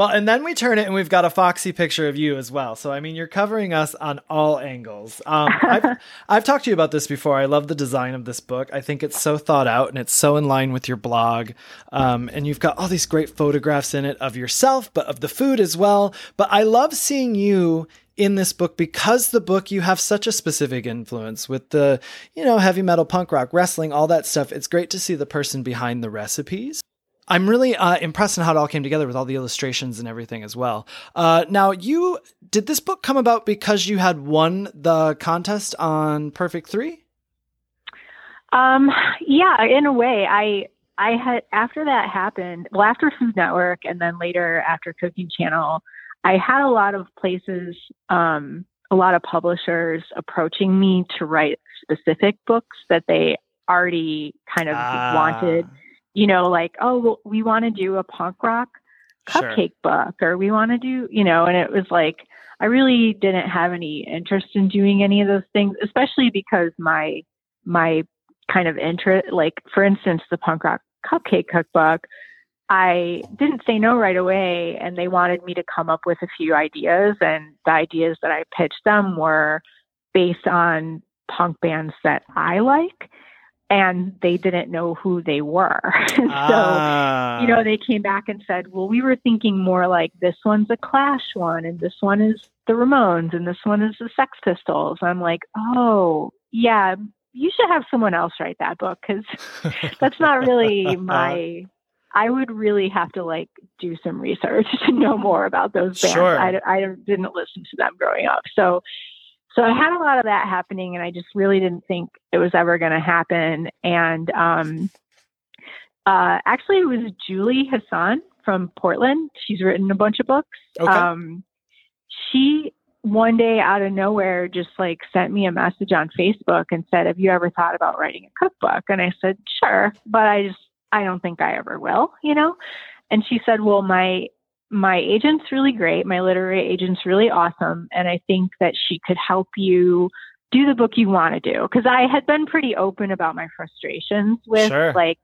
well, and then we turn it and we've got a foxy picture of you as well. So I mean, you're covering us on all angles. Um, I've I've talked to you about this before. I love the design of this book. I think it's so thought out and it's so in line with your blog. Um, and you've got all these great photographs in it of yourself, but of the food as well. But I love seeing you in this book because the book you have such a specific influence with the you know heavy metal punk rock wrestling all that stuff it's great to see the person behind the recipes i'm really uh, impressed in how it all came together with all the illustrations and everything as well uh, now you did this book come about because you had won the contest on perfect three um yeah in a way i i had after that happened well after food network and then later after cooking channel I had a lot of places, um, a lot of publishers approaching me to write specific books that they already kind of ah. wanted. You know, like, oh, well, we want to do a punk rock cupcake sure. book, or we want to do, you know, and it was like, I really didn't have any interest in doing any of those things, especially because my my kind of interest, like for instance, the punk rock cupcake cookbook I didn't say no right away, and they wanted me to come up with a few ideas. And the ideas that I pitched them were based on punk bands that I like, and they didn't know who they were. so, ah. you know, they came back and said, Well, we were thinking more like this one's a Clash one, and this one is the Ramones, and this one is the Sex Pistols. I'm like, Oh, yeah, you should have someone else write that book because that's not really my I would really have to like do some research to know more about those bands. Sure. I, I didn't listen to them growing up. So, so I had a lot of that happening and I just really didn't think it was ever going to happen. And, um, uh, actually it was Julie Hasson from Portland. She's written a bunch of books. Okay. Um, she one day out of nowhere just like sent me a message on Facebook and said, Have you ever thought about writing a cookbook? And I said, Sure, but I just I don't think I ever will, you know? And she said, Well, my my agent's really great. My literary agent's really awesome. And I think that she could help you do the book you want to do. Cause I had been pretty open about my frustrations with Sure. like,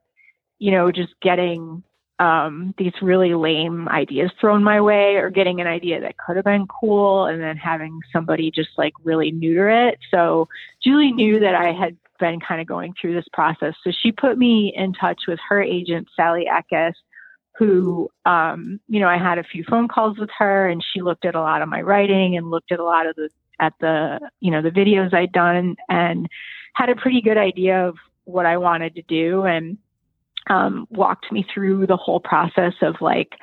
you know, just getting um, these really lame ideas thrown my way or getting an idea that could have been cool and then having somebody just like really neuter it. So Julie knew that I had been kind of going through this process. So she put me in touch with her agent, Sally Ekus, who, um, you know, I had a few phone calls with her and she looked at a lot of my writing and looked at a lot of the, at the, you know, the videos I'd done and had a pretty good idea of what I wanted to do. And, um, walked me through the whole process of like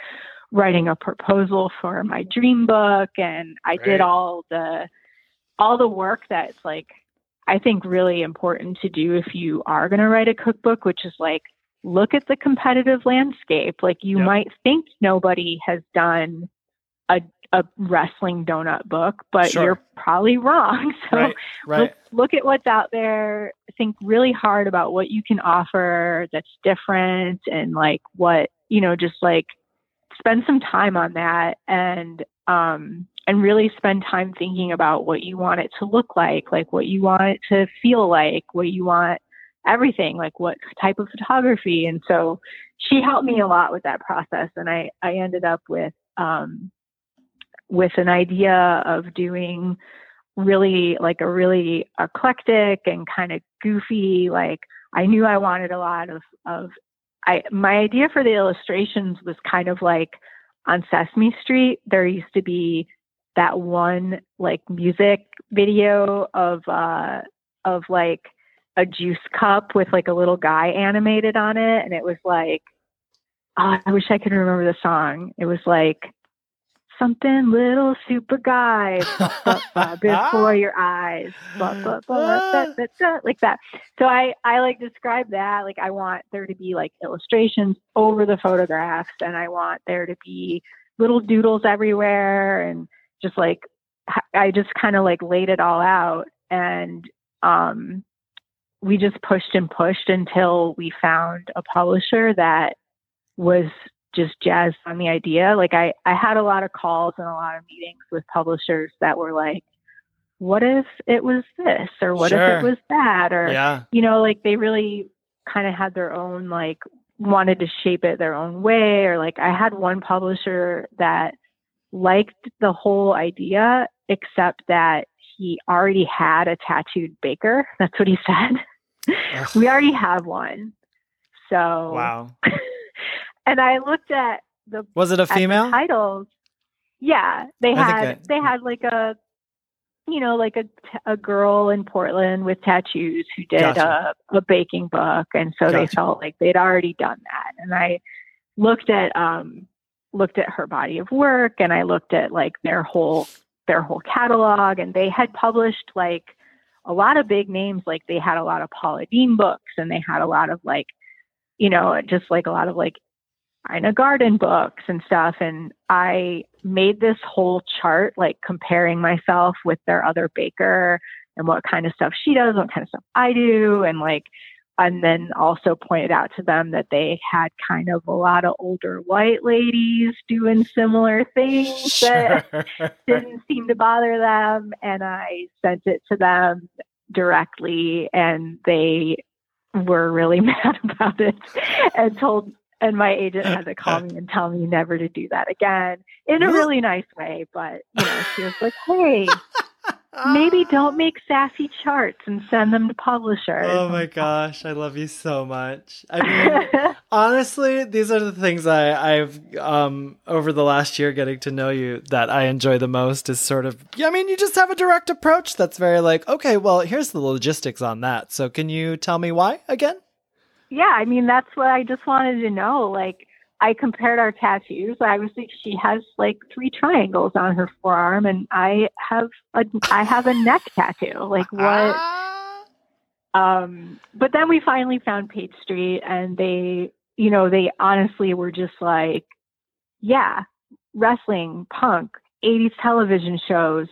writing a proposal for my dream book and I Great. did all the all the work that's like I think really important to do if you are going to write a cookbook which is like look at the competitive landscape like you Yep. might think nobody has done a a wrestling donut book but Sure. you're probably wrong so right. Right. look, look at what's out there think really hard about what you can offer that's different and like what you know just like spend some time on that and um and really spend time thinking about what you want it to look like like what you want it to feel like what you want everything like what type of photography. And so she helped me a lot with that process. And i i ended up with um with an idea of doing really like a really eclectic and kind of goofy like i knew i wanted a lot of of i my idea for the illustrations was kind of like on sesame street. There used to be that one like music video of uh of like a juice cup with like a little guy animated on it and it was like oh, i wish i could remember the song. It was like something little super guy before your eyes like that. So i i like describe that like i want there to be like illustrations over the photographs and i want there to be little doodles everywhere and just like i just kind of like laid it all out and um we just pushed and pushed until we found a publisher that was just jazzed on the idea. Like I, I had a lot of calls and a lot of meetings with publishers that were like, what if it was this or what if it was that or yeah. you know like they really kind of had their own like wanted to shape it their own way or like i had one publisher that liked the whole idea except that he already had a tattooed baker that's what he said. We already have one so Wow. and i looked at the Was it a female? titles. Yeah, they I had that- they had like a you know like a a girl in Portland with tattoos who did Gotcha. a a baking book, and so they felt like they'd already done that. And I looked at um looked at her body of work, and I looked at like their whole their whole catalog, and they had published like a lot of big names. Like they had a lot of Paula Deen books, and they had a lot of like you know just like a lot of like Ina Garten books and stuff. And I made this whole chart, like comparing myself with their other baker and what kind of stuff she does, what kind of stuff I do. And like, and then also pointed out to them that they had kind of a lot of older white ladies doing similar things that didn't seem to bother them and I sent it to them directly and they were really mad about it and told and my agent had to call me and tell me never to do that again in a really nice way but you know she was like hey maybe don't make sassy charts and send them to publishers Oh my gosh, I love you so much. I mean, honestly, these are the things I, I've um over the last year getting to know you that I enjoy the most is sort of yeah, I mean, you just have a direct approach that's very like, okay, well, here's the logistics on that. So can you tell me why again? yeah, I mean, that's what I just wanted to know. Like, I compared our tattoos. I was like, she has like three triangles on her forearm, and I have a I have a neck tattoo. Like what? Ah. Um, but then we finally found Page Street, and they, you know, they honestly were just like, yeah, wrestling, punk, 80s television shows,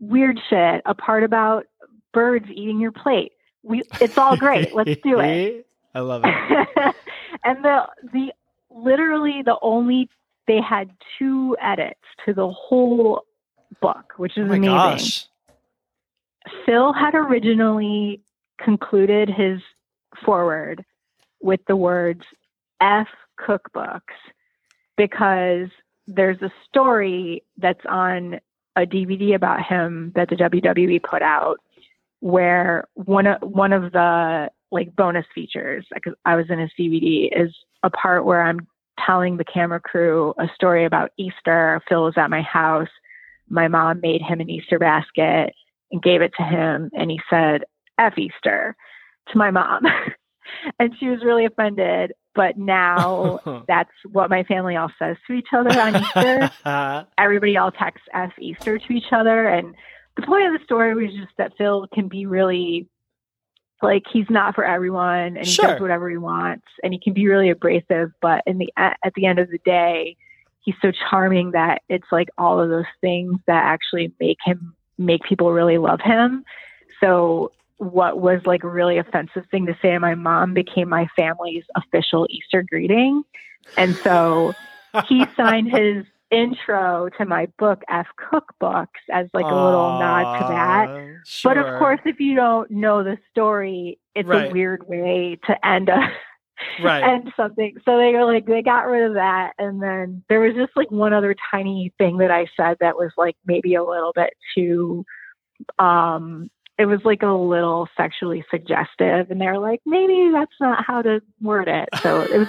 weird shit, a part about birds eating your plate. We, it's all great. Let's do it. I love it. and the the literally the only they had two edits to the whole book, which Oh is my amazing. gosh. Phil had originally concluded his forward with the words F cookbooks because there's a story that's on a DVD about him that the WWE put out where one of one of the like bonus features because I was in his DVD is a part where I'm telling the camera crew a story about Easter. Phil was at my house. My mom made him an Easter basket and gave it to him and he said F Easter to my mom. and she was really offended. But now that's what my family all says to each other on Easter. Everybody all texts F Easter to each other. And the point of the story was just that Phil can be really like he's not for everyone and he Sure. does whatever he wants and he can be really abrasive but in the at the end of the day he's so charming that it's like all of those things that actually make him make people really love him so what was like a really offensive thing to say to my mom became my family's official easter greeting and so he signed his intro to my book F cookbooks as like a little nod to that. Aw, But of course, if you don't know the story, it's Right. a weird way to end a right. end something. So they were like they got rid of that, and then there was just like one other tiny thing that I said that was like maybe a little bit too. Um, it was like a little sexually suggestive, and they're like maybe that's not how to word it. So it was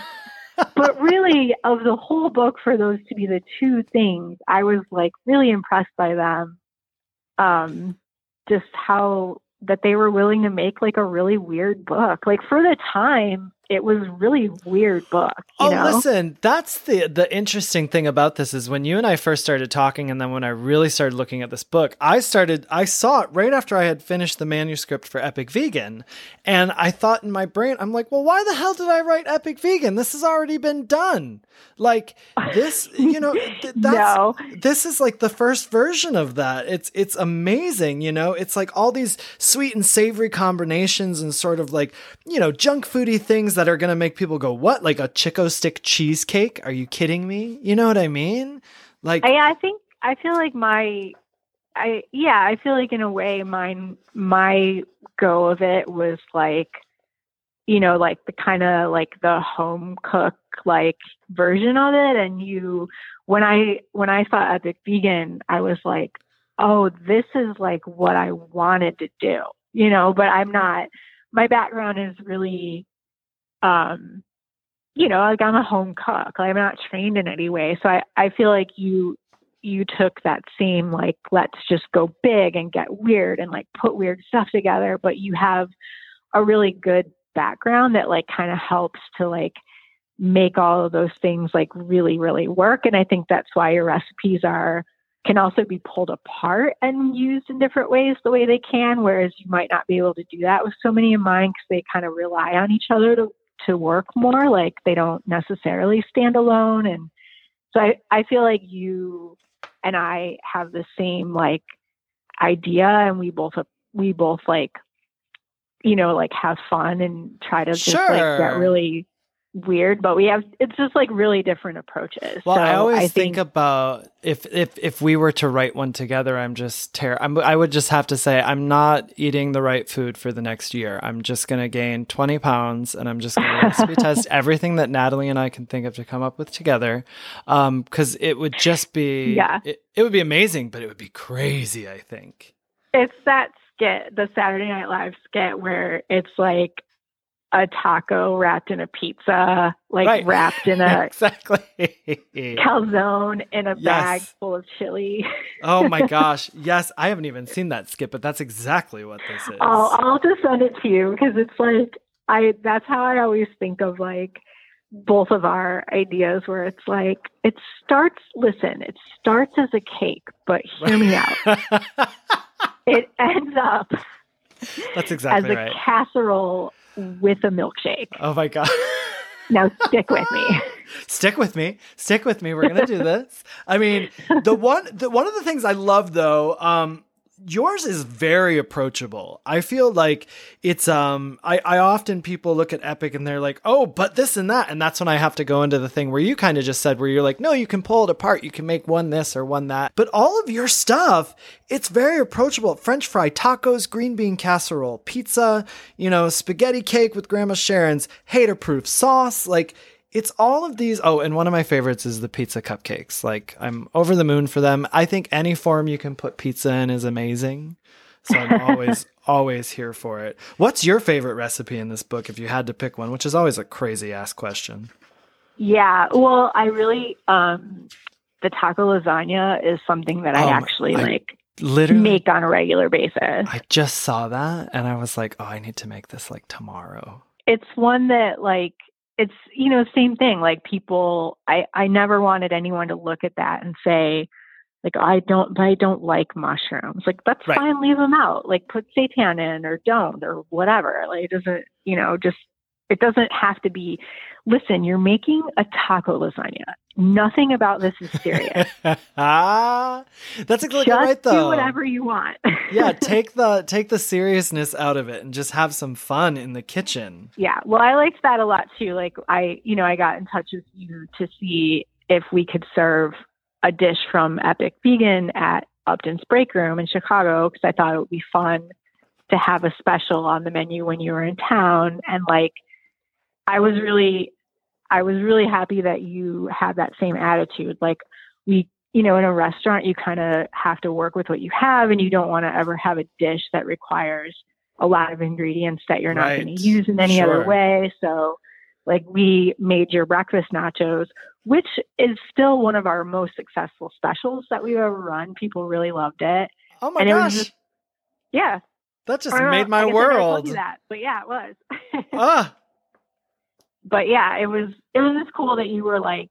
but really of the whole book for those to be the two things i was like really impressed by them. Um just how that they were willing to make like a really weird book. Like for the time it was really weird book you oh, know listen, that's the the interesting thing about this is when you and I first started talking, and then when I really started looking at this book, I started I saw it right after I had finished the manuscript for Epic Vegan, and I thought in my brain, I'm like, well, why the hell did I write Epic Vegan? This has already been done. Like this, you know, th- that's no this is like the first version of that. It's it's amazing, you know. It's like all these sweet and savory combinations and sort of like you know junk foody things that are gonna make people go, "What? Like a Chick-O-Stick cheesecake? Are you kidding me?" You know what I mean? Like, I, I think I feel like my I yeah, I feel like in a way mine my go of it was like you know, like the kind of like the home cook like version of it and you when I when I saw Epic Vegan, I was like, "Oh, this is like what I wanted to do." You know, but I'm not my background is really um you know, like I'm a home cook. Like, I'm not trained in any way. So I, I feel like you you took that same like let's just go big and get weird and like put weird stuff together, but you have a really good background that like kind of helps to like make all of those things like really, really work. And I think that's why your recipes are can also be pulled apart and used in different ways the way they can, whereas you might not be able to do that with so many of mine because they kind of rely on each other to to work more. Like they don't necessarily stand alone. And so I, I feel like you and I have the same like idea and we both we both like you know like have fun and try to just like get really weird but we have it's just like really different approaches well, so I always I think, about if if if we were to write one together, I'm just ter- I'm, I would just have to say I'm not eating the right food for the next year. I'm just gonna gain 20 pounds, and I'm just gonna recipe test everything that Natalie and I can think of to come up with together. Um, because it would just be Yeah. it, it would be amazing, but it would be crazy. I think. it's that skit the saturday night live skit where it's like a taco wrapped in a pizza like Right. wrapped in a exactly. calzone in a bag full of chili oh my gosh. Yes, I haven't even seen that skit, but that's exactly what this is. I'll, I'll just send it to you because it's like I that's how I always think of like both of our ideas where it's like it starts listen it starts as a cake but hear me out it ends up That's exactly as a right. casserole with a milkshake oh my god. now stick with me Stick with me. Stick with me. We're gonna do this. I mean, the one the one of the things I love though, um, yours is very approachable. I feel like it's um I, I often people look at Epic and they're like, oh, but this and that, and that's when I have to go into the thing where you kind of just said where you're like, no, you can pull it apart, you can make one this or one that. But all of your stuff, it's very approachable. French fry, tacos, green bean casserole, pizza, you know, spaghetti cake with Grandma Sharon's, hater proof sauce, like it's all of these. Oh, and one of my favorites is the pizza cupcakes. Like I'm over the moon for them. I think any form you can put pizza in is amazing. So I'm always always here for it. What's your favorite recipe in this book if you had to pick one, which is always a crazy ass question. yeah well i really um the taco lasagna is something that i Um, actually I- like Literally make on a regular basis I just saw that and I was like, "Oh, I need to make this like tomorrow." it's one that like it's you know same thing like people i i never wanted anyone to look at that and say like i don't but i don't like mushrooms like that's Right. fine leave them out like put seitan in or don't or whatever like it doesn't you know just it doesn't have to be listen you're making a taco lasagna nothing about this is serious ah, that's exactly just right though. do whatever you want yeah, take the take the seriousness out of it and just have some fun in the kitchen. Yeah, well, I liked that a lot too. Like, I, you know, I got in touch with you to see if we could serve a dish from Epic Vegan at Upton's Break Room in Chicago because I thought it would be fun to have a special on the menu when you were in town. And like, I was really, I was really happy that you had that same attitude. Like, we, you know, in a restaurant, you kind of have to work with what you have, and you don't want to ever have a dish that requires a lot of ingredients that you're not going to use in any Sure. other way. So, like, we made your breakfast nachos, which is still one of our most successful specials that we've ever run. People really loved it. Oh my And it was gosh, just- Yeah. that just made my I guess I never told world. you that, but yeah, it was. Ah, but yeah, it was it was just cool that you were like,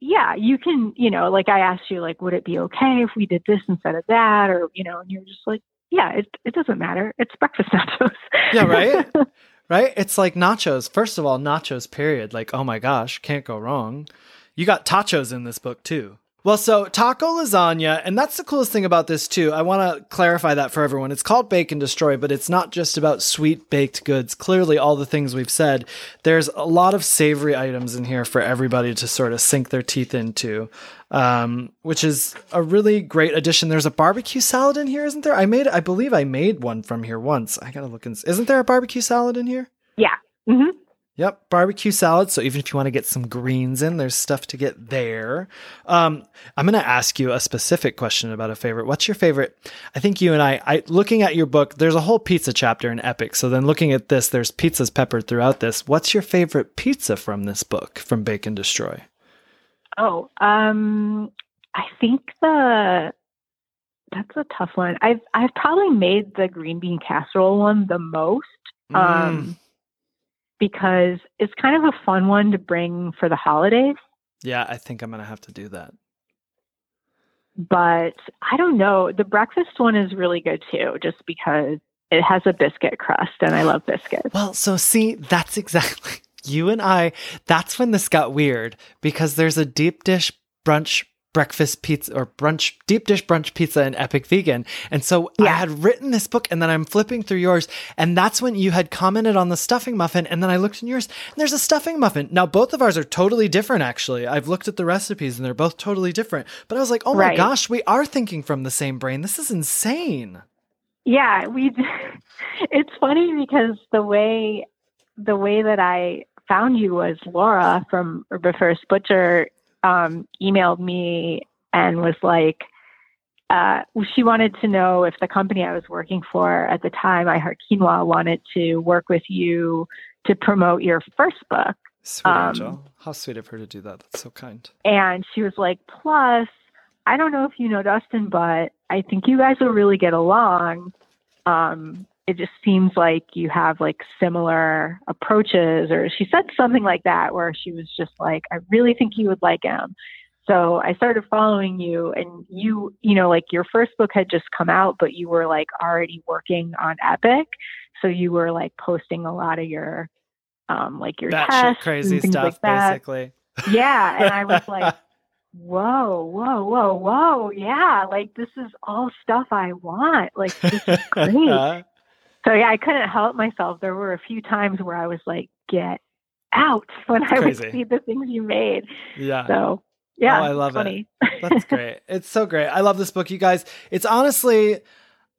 yeah, you can, you know, like I asked you, like, would it be okay if we did this instead of that, or you know, and you're just like, yeah, it it doesn't matter. It's breakfast nachos. Yeah, right? right? It's like nachos. First of all, nachos, period. Like, oh my gosh, can't go wrong. You got tachos in this book too. Well, so taco lasagna, and that's the coolest thing about this too. I want to clarify that for everyone. It's called Bake and Destroy, but it's not just about sweet baked goods. Clearly, all the things we've said, there's a lot of savory items in here for everybody to sort of sink their teeth into, um, which is a really great addition. There's a barbecue salad in here, isn't there? I made, I believe, I made one from here once. I gotta look and isn't there a barbecue salad in here? yeah. hmm Yep, barbecue salad. So even if you want to get some greens in, there's stuff to get there. Um, I'm going to ask you a specific question about a favorite. What's your favorite? I think you and I, I, looking at your book, there's a whole pizza chapter in Epic. So then looking at this, there's pizzas peppered throughout this. What's your favorite pizza from this book, from Bake and Destroy? Oh, um, I think the that's a tough one. I've I've probably made the green bean casserole one the most. Mm. Because it's kind of a fun one to bring for the holidays. Yeah, I think I'm going to have to do that. But I don't know. The breakfast one is really good too, just because it has a biscuit crust and I love biscuits. Well, so see, that's exactly you and I. That's when this got weird because there's a deep dish brunch breakfast pizza or brunch deep dish brunch pizza in Epic Vegan. And so I had written this book and then I'm flipping through yours and that's when you had commented on the stuffing muffin and then I looked in yours and there's a stuffing muffin. Now both of ours are totally different actually. I've looked at the recipes and they're both totally different. But I was like, "Oh my Right. gosh, we are thinking from the same brain. This is insane." Yeah, we. It's funny because the way the way that I found you was Laura from Herbivorous Butcher um, emailed me and was like, uh, she wanted to know if the company I was working for at the time, I Heart Quinoa, wanted to work with you to promote your first book. Sweet Um, Angel. How sweet of her to do that. That's so kind. And she was like, plus, I don't know if you know Dustin, but I think you guys will really get along. Um, it just seems like you have like similar approaches or she said something like that where she was just like i really think you would like him so i started following you and you you know like your first book had just come out but you were like already working on epic so you were like posting a lot of your um like your That tests crazy and things stuff, like that. basically. yeah and i was like whoa whoa whoa whoa yeah like this is all stuff i want like this is great so yeah, I couldn't help myself. There were a few times where I was like, "Get out!" when I would see the things you made. yeah. So oh, yeah, Oh, I love it. That's great. It's so great. I love this book, you guys. It's honestly,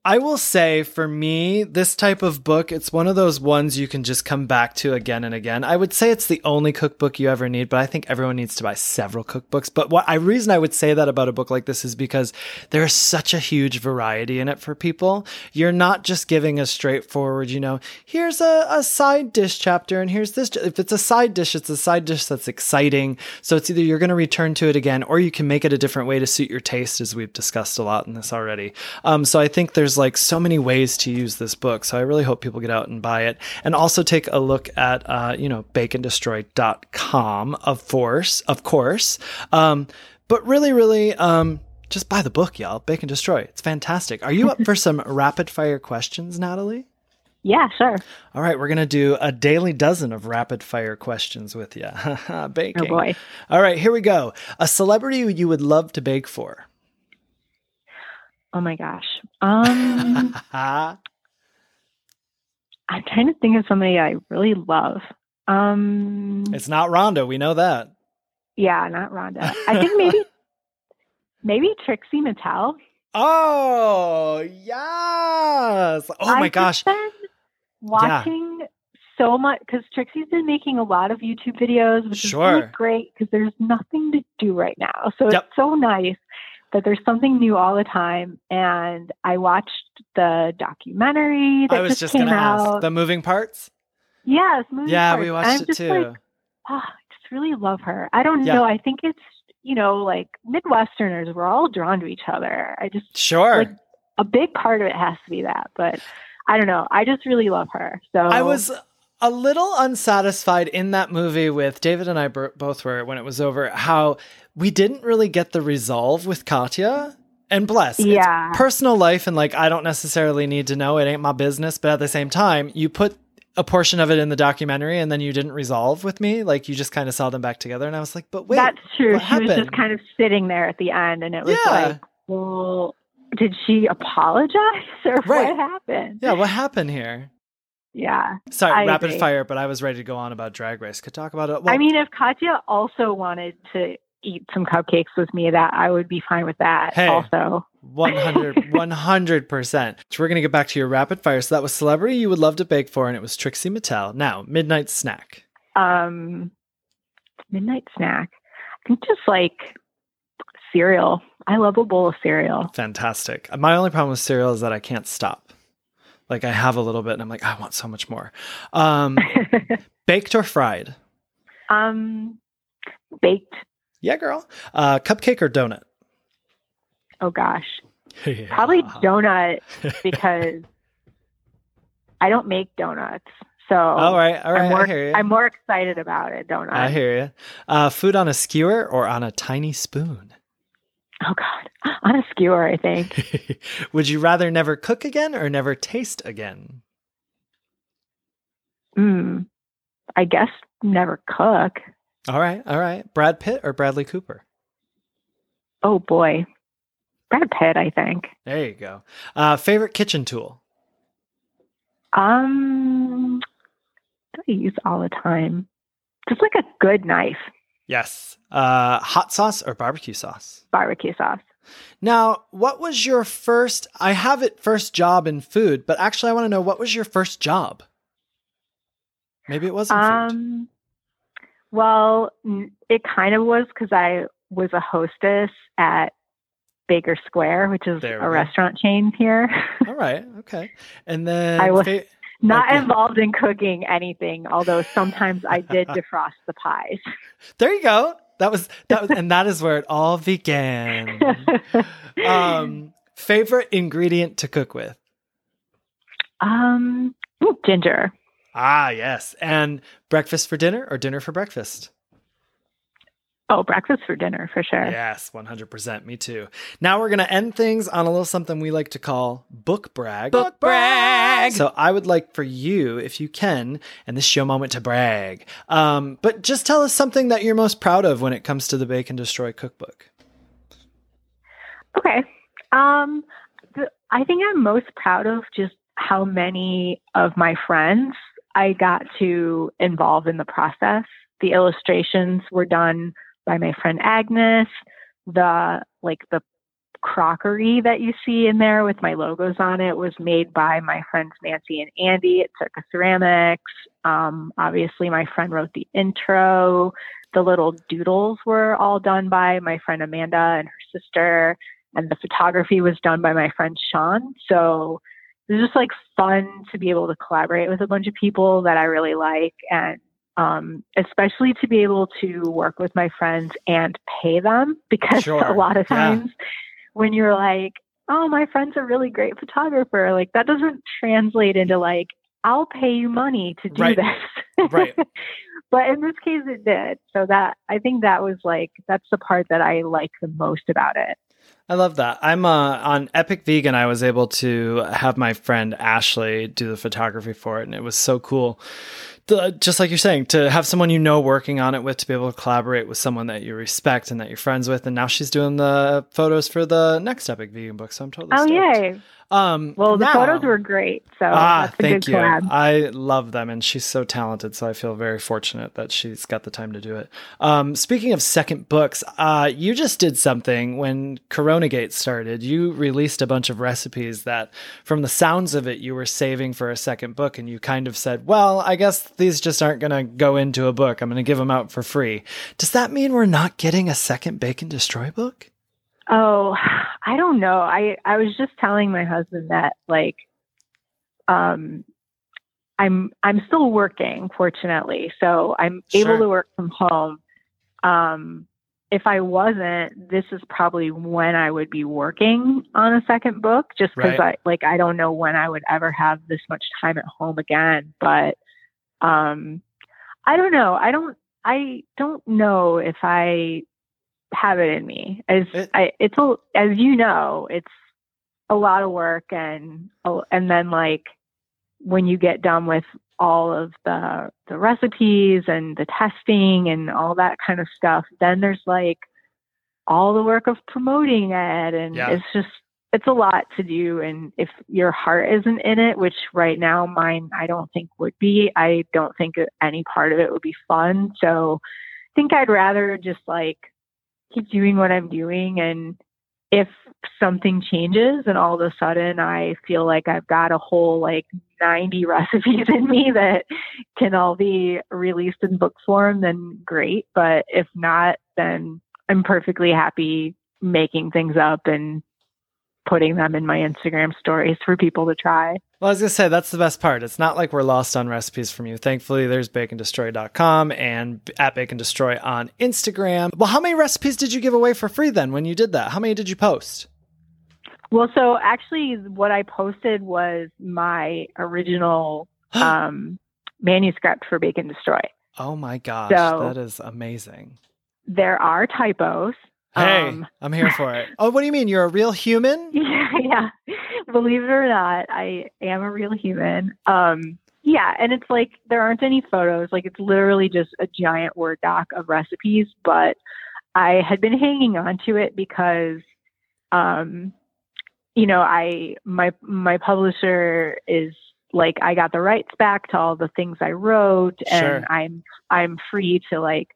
I will say for me, this type of book, it's one of those ones you can just come back to again and again. I would say it's the only cookbook you ever need, but I think everyone needs to buy several cookbooks. But what I reason I would say that about a book like this is because there's such a huge variety in it for people. You're not just giving a straightforward, you know, here's a, a side dish chapter and here's this. If it's a side dish, it's a side dish that's exciting. So it's either you're going to return to it again or you can make it a different way to suit your taste, as we've discussed a lot in this already. Um, so I think there's like so many ways to use this book. So I really hope people get out and buy it and also take a look at, uh, you know, bakeanddestroy.com, of course, of course. Um, but really, really, um, just buy the book, y'all. Bake and Destroy. It's fantastic. Are you up for some rapid fire questions, Natalie? Yeah, sure. All right, we're going to do a daily dozen of rapid fire questions with you. Baking. Oh boy. All right, here we go. A celebrity you would love to bake for. Oh my gosh. Um, I'm trying to think of somebody I really love. Um, it's not Rhonda. We know that. yeah, not Rhonda. I think maybe maybe Trixie Mattel. Oh, yes. Oh my I've gosh. watching so much because Trixie's been making a lot of YouTube videos, which is really great because there's nothing to do right now. So Yep. it's so nice that there's something new all the time. And I watched the documentary that I was just, just came going to out. ask. The moving parts? yes, moving Yeah, parts. we watched I'm it just too. Like, oh, I just really love her. I don't Yeah. know. I think it's you know like Midwesterners. We're all drawn to each other. I just sure. like a big part of it has to be that. But I don't know. I just really love her. So I was a little unsatisfied in that movie with David and I both were when it was over how we didn't really get the resolve with Katya. And bless, Yeah. personal life, and like I don't necessarily need to know. It ain't my business. But at the same time, you put a portion of it in the documentary, and then you didn't resolve with me. Like you just kind of saw them back together, and I was like, "But wait, That's true. She was just kind of sitting there at the end, and it was Yeah. like, well, did she apologize or Right. what happened? yeah, what happened here?" Yeah. Sorry, I rapid agree. fire, but I was ready to go on about Drag Race. Could talk about it. Well, I mean, if Katya also wanted to eat some cupcakes with me, that I would be fine with that. Hey. Also, 100 100%. So we're going to get back to your rapid fire. So that was celebrity you would love to bake for and it was Trixie Mattel. Now, midnight snack. um, midnight snack. I think just like cereal. I love a bowl of cereal. Fantastic. My only problem with cereal is that I can't stop. Like I have a little bit and I'm like, I want so much more. Um, baked or fried? um, baked. Yeah, girl. Uh, cupcake or donut? Oh gosh, probably donut because I don't make donuts. So All right, all right. I'm more, I hear you. I'm more excited about it, donut. I hear you. Uh, food on a skewer or on a tiny spoon? Oh God, on a skewer, I think. Would you rather never cook again or never taste again? Mm, I guess never cook. All right, all right. Brad Pitt or Bradley Cooper? Oh boy, Brad Pitt, I think. There you go. Uh, favorite kitchen tool? Um, I use all the time. Just like a good knife, Yes. Uh, hot sauce or barbecue sauce? barbecue sauce. Now, what was your first? I have it first job in food, but actually, I want to know what was your first job? Maybe it wasn't food. Um, well, it kind of was because I was a hostess at Baker Square, which is a go. restaurant chain here. All right, okay. And then I was- fa- Not Okay. involved in cooking anything, although sometimes I did defrost the pies. there you go. That was that was, and that is where it all began. um, favorite ingredient to cook with? Um, ooh, ginger. Ah, yes. And breakfast for dinner or dinner for breakfast? Oh, breakfast for dinner for sure. Yes, 100%. Me too. Now we're going to end things on a little something we like to call book brag. Book brag. So I would like for you, if you can, and this show moment to brag. Um, but just tell us something that you're most proud of when it comes to the Bake and Destroy cookbook. Okay. Um, the, I think I'm most proud of just how many of my friends I got to involve in the process. The illustrations were done by my friend Agnes. The like the crockery that you see in there with my logos on it was made by my friends Nancy and Andy at Circa Ceramics. Um, obviously, my friend wrote the intro. The little doodles were all done by my friend Amanda and her sister, and the photography was done by my friend Sean. So it was just like fun to be able to collaborate with a bunch of people that I really like and um, especially to be able to work with my friends and pay them because Sure. a lot of Yeah. times when you're like, oh, my friend's a really great photographer, like that doesn't translate into like, I'll pay you money to do Right. this. Right. but in this case, it did. So that I think that was like, that's the part that I like the most about it. I love that. I'm uh, on Epic Vegan. I was able to have my friend Ashley do the photography for it, and it was so cool. Just like you're saying, to have someone you know working on it with, to be able to collaborate with someone that you respect and that you're friends with, and now she's doing the photos for the next Epic Vegan book. So I'm totally. Oh, stoked. yay. Um, Well, the now- photos were great. So Ah, thank you. collab. I love them, and she's so talented. So I feel very fortunate that she's got the time to do it. Um, speaking of second books, uh, you just did something when CoronaGate started. You released a bunch of recipes that, from the sounds of it, you were saving for a second book, and you kind of said, "Well, I guess these just aren't going to go into a book. I'm going to give them out for free." Does that mean we're not getting a second Bake and Destroy book? Oh, I don't know. I I was just telling my husband that like um I'm I'm still working fortunately. So I'm able to work from home. Um if I wasn't, this is probably when I would be working on a second book just cuz Right. I like I don't know when I would ever have this much time at home again, but um I don't know. I don't I don't know if I have it in me. As It- I, it's a, as you know, it's a lot of work, and oh, and then like when you get done with all of the the recipes and the testing and all that kind of stuff, then there's like all the work of promoting it, and Yeah. it's just it's a lot to do. And if your heart isn't in it, which right now mine I don't think would be, I don't think any part of it would be fun. So I think I'd rather just like keep doing what I'm doing and if something changes and all of a sudden I feel like I've got a whole like 90 recipes in me that can all be released in book form, then great. But if not, then I'm perfectly happy making things up and putting them in my Instagram stories for people to try. Well, I was going to say, that's the best part. It's not like we're lost on recipes from you. Thankfully, there's bakeanddestroy.com and at bacondestroy on Instagram. Well, how many recipes did you give away for free then when you did that? How many did you post? Well, so actually, what I posted was my original um, manuscript for Bake and Destroy. Oh my gosh, So- that is amazing. There are typos. Hey, Um, I'm here for it. Oh, what do you mean? You're a real human? Yeah, yeah. Believe it or not, I am a real human. Um, yeah, and it's like there aren't any photos. Like it's literally just a giant Word doc of recipes. But I had been hanging on to it because, um, you know, I my my publisher is like I got the rights back to all the things I wrote, Sure. and I'm I'm free to like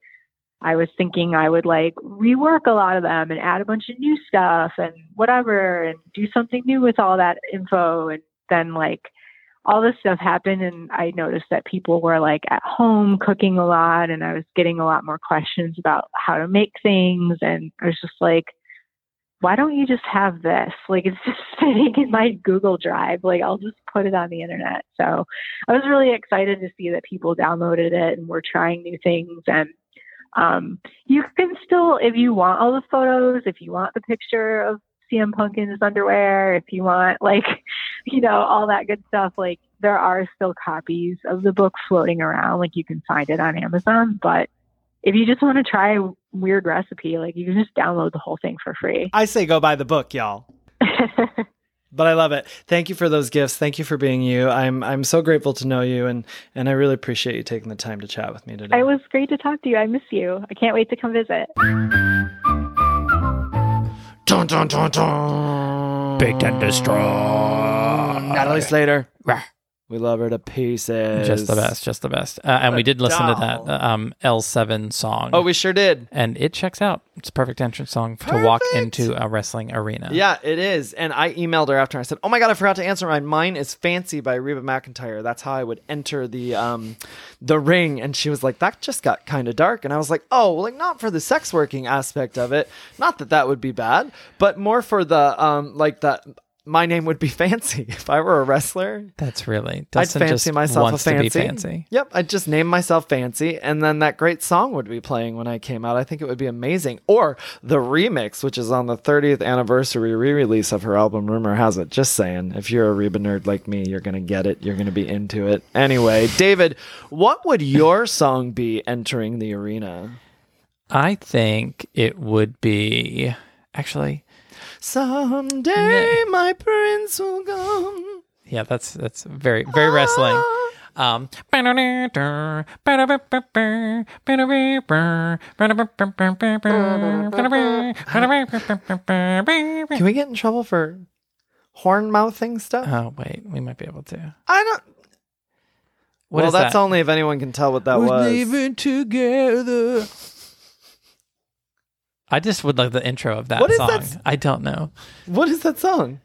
I was thinking I would like rework a lot of them and add a bunch of new stuff and whatever and do something new with all that info. And then like all this stuff happened and I noticed that people were like at home cooking a lot and I was getting a lot more questions about how to make things. And I was just like, why don't you just have this? Like it's just sitting in my Google Drive. Like I'll just put it on the internet. So I was really excited to see that people downloaded it and were trying new things and um, you can still, if you want all the photos, if you want the picture of CM Punk in his underwear, if you want like you know, all that good stuff. Like there are still copies of the book floating around. Like you can find it on Amazon, but if you just want to try a weird recipe, like you can just download the whole thing for free. I say go buy the book, y'all. but I love it. Thank you for those gifts. Thank you for being you. I'm I'm so grateful to know you and and I really appreciate you taking the time to chat with me today. it was great to talk to you. I miss you. I can't wait to come visit. Dun, dun, dun, dun. Baked and destroyed. Natalie Slater. Rah. We love her to pieces. Just the best, just the best. Uh, and we did listen to that uh, um, L7 song. Oh, we sure did. and it checks out. It's a perfect entrance song to walk into a wrestling arena. Yeah, it is. And I emailed her after. I said, "Oh my god, I forgot to answer mine. Mine is Fancy by Reba McEntire. That's how I would enter the um the ring." And she was like, "That just got kind of dark." And I was like, "Oh, like not for the sex working aspect of it. Not that that would be bad, but more for the um like the my name would be Fancy if I were a wrestler." That's really. I'd fancy myself a fancy. fancy. Yep, I'd just name myself Fancy, and then that great song would be playing when I came out. I think it would be amazing. Or the remix, which is on the 30th anniversary re-release of her album. Rumor has it. Just saying, if you're a Reba nerd like me, you're gonna get it. You're gonna be into it. Anyway, David, what would your song be entering the arena? I think it would be actually. Someday my prince will come. Yeah, that's that's very very wrestling. Um, Can we get in trouble for horn mouthing stuff? Oh wait, we might be able to. I don't. What well, is that's that? only if anyone can tell what that was. Living together. I just would like the intro of that What is song. that s- I don't know. What is that song?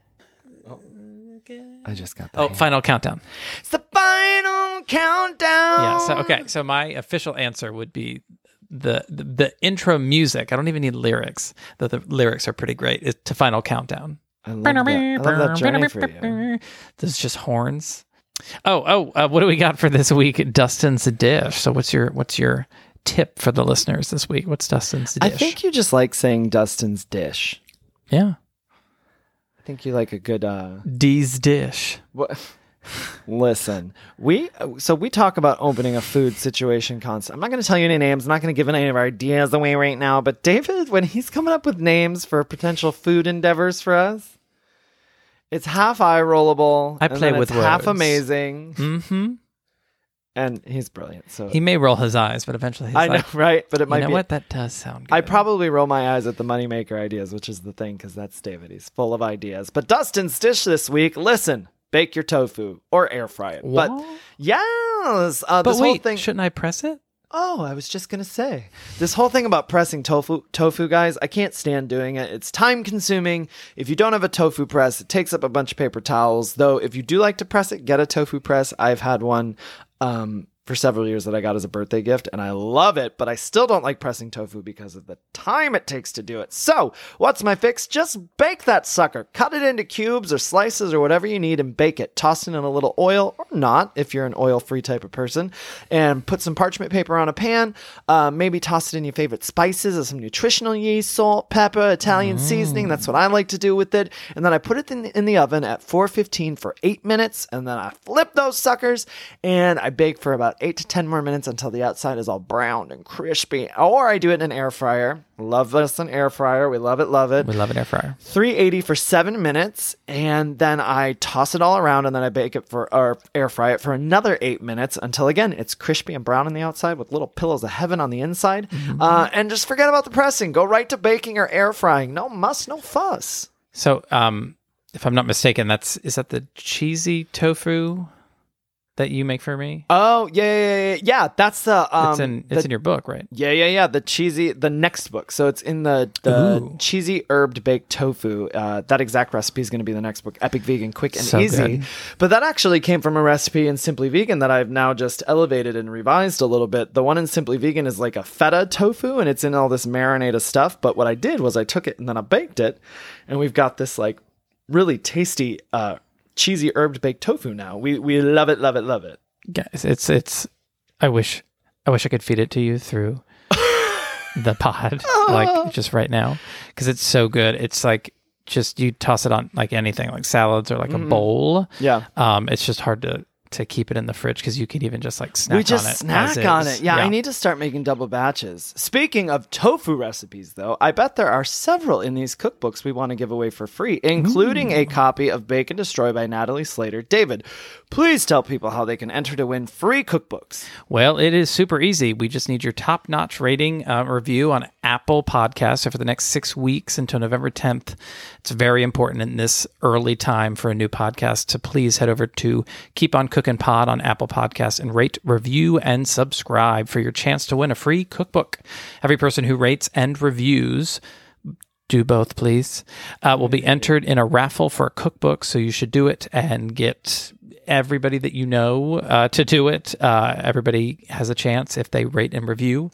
I just got that. Oh, final countdown. it's the final countdown. Yeah. So okay. So my official answer would be the, the the intro music. I don't even need lyrics. Though the lyrics are pretty great. Is to final countdown. I love that, I love that journey for you. There's just horns. Oh, oh, uh, what do we got for this week? Dustin's dish. So what's your what's your tip for the listeners this week? What's Dustin's dish? I think you just like saying Dustin's dish. yeah, I think you like a good. uh D's dish. What? Listen, we so we talk about opening a food situation constant. I'm not going to tell you any names. I'm not going to give any of our ideas away right now. But David, when he's coming up with names for potential food endeavors for us, it's half eye rollable. I play with it's half words. amazing, Mm-hmm. And he's brilliant. So He may roll his eyes, but eventually he's I know, right? But it you might know be. what? That does sound good. I probably roll my eyes at the moneymaker ideas, which is the thing, because that's David. He's full of ideas. But Dustin's dish this week. Listen, bake your tofu or air fry it. But yes, uh, But this wait, whole thing. shouldn't I press it? Oh, I was just gonna say this whole thing about pressing tofu, tofu, guys. I can't stand doing it. It's time consuming. If you don't have a tofu press, it takes up a bunch of paper towels. Though, if you do like to press it, get a tofu press. I've had one um, for several years that I got as a birthday gift, and I love it. But I still don't like pressing tofu because of the time it takes to do it. So, what's my fix? Just bake that sucker. Cut it into cubes or slices or whatever you need, and bake it. Toss it in a little oil or not if you're an oil-free type of person, and put some parchment paper on a pan. Uh, maybe toss it in your favorite spices, or some nutritional yeast, salt, pepper, Italian seasoning. That's what I like to do with it. And then I put it in, in the oven at 415 for eight minutes, and then I flip those suckers and I bake for about eight to 10 more minutes until the outside is all browned and crispy. Or I do it in an air fryer. Love this an air fryer. We love it, love it. We love an air fryer. 380 for seven minutes, and then I toss it all around, and then I bake it for or air fry it for another eight minutes until again it's crispy and brown on the outside with little pillows of heaven on the inside. Uh, and just forget about the pressing. Go right to baking or air frying. No muss, no fuss. So, um, if I'm not mistaken, that's is that the cheesy tofu that you make for me? Oh yeah, yeah, yeah. yeah that's the um, it's in the- in your book, right? Yeah, yeah, yeah. The cheesy, the next book. So it's in the the Ooh. cheesy herbed baked tofu. Uh, that exact recipe is going to be the next book. Epic vegan, quick and So easy. good. But that actually came from a recipe in Simply Vegan that I've now just elevated and revised a little bit. The one in Simply Vegan is like a feta tofu, and it's in all this marinade stuff. But what I did was I took it and then I baked it, and we've got this like really tasty uh, cheesy herbed baked tofu now. We we love it, love it, love it. Guys, it's it's. I wish I wish I could feed it to you through the pod, like just right now, because it's so good. It's like just you toss it on like anything, like salads or like a bowl. Yeah. Um, it's just hard to to keep it in the fridge because you could even just like snack on it. we just on snack on is. it. Yeah, I need to start making double batches. Speaking of tofu recipes, though, I bet there are several in these cookbooks we want to give away for free, including a copy of Bake and Destroy by Natalie Slater. David, please tell people how they can enter to win free cookbooks. Well, it is super easy. We just need your top notch rating uh, review on Apple Podcasts. So for the next six weeks until November 10th, it's very important in this early time for a new podcast to please head over to Keep On Cooking Pod on Apple Podcasts and rate, review, and subscribe for your chance to win a free cookbook. Every person who rates and reviews do both, please. Uh, will be entered in a raffle for a cookbook, so you should do it and get everybody that you know uh, to do it. Uh, everybody has a chance if they rate and review.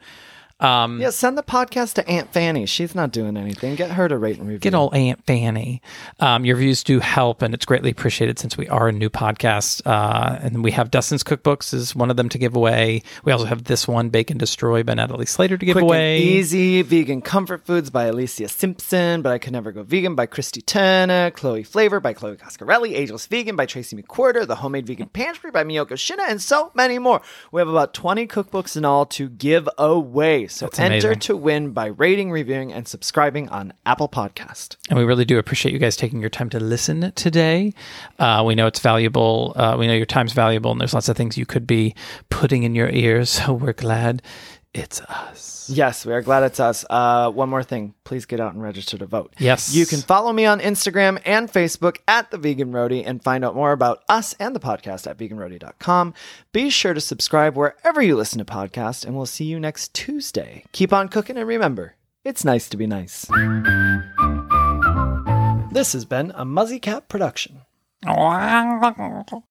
Um, Yeah, send the podcast to Aunt Fanny. She's not doing anything. Get her to rate and review. Get old Aunt Fanny. Um, your views do help, and it's greatly appreciated since we are a new podcast. Uh, and we have Dustin's cookbooks is one of them to give away. We also have this one, Bake and Destroy by Natalie Slater to give Quick away. easy vegan comfort foods by Alicia Simpson, but I could never go vegan by Kristy Turner, Chloe Flavor by Chloe Coscarelli, Ageless Vegan by Tracye McQuirter, The Homemade Vegan Pantry by Miyoko Schinner, and so many more. We have about 20 cookbooks in all to give away. So That's enter amazing. to win by rating, reviewing, and subscribing on Apple Podcast. And we really do appreciate you guys taking your time to listen today. Uh, we know it's valuable. Uh, we know your time's valuable, and there's lots of things you could be putting in your ears. So we're glad it's us. Yes, we are glad it's us. Uh, one more thing. Please get out and register to vote. Yes. You can follow me on Instagram and Facebook at The Vegan Roadie and find out more about us and the podcast at veganroadie.com. Be sure to subscribe wherever you listen to podcasts, and we'll see you next Tuesday. Keep on cooking, and remember, it's nice to be nice. This has been a Muzzy Cat production.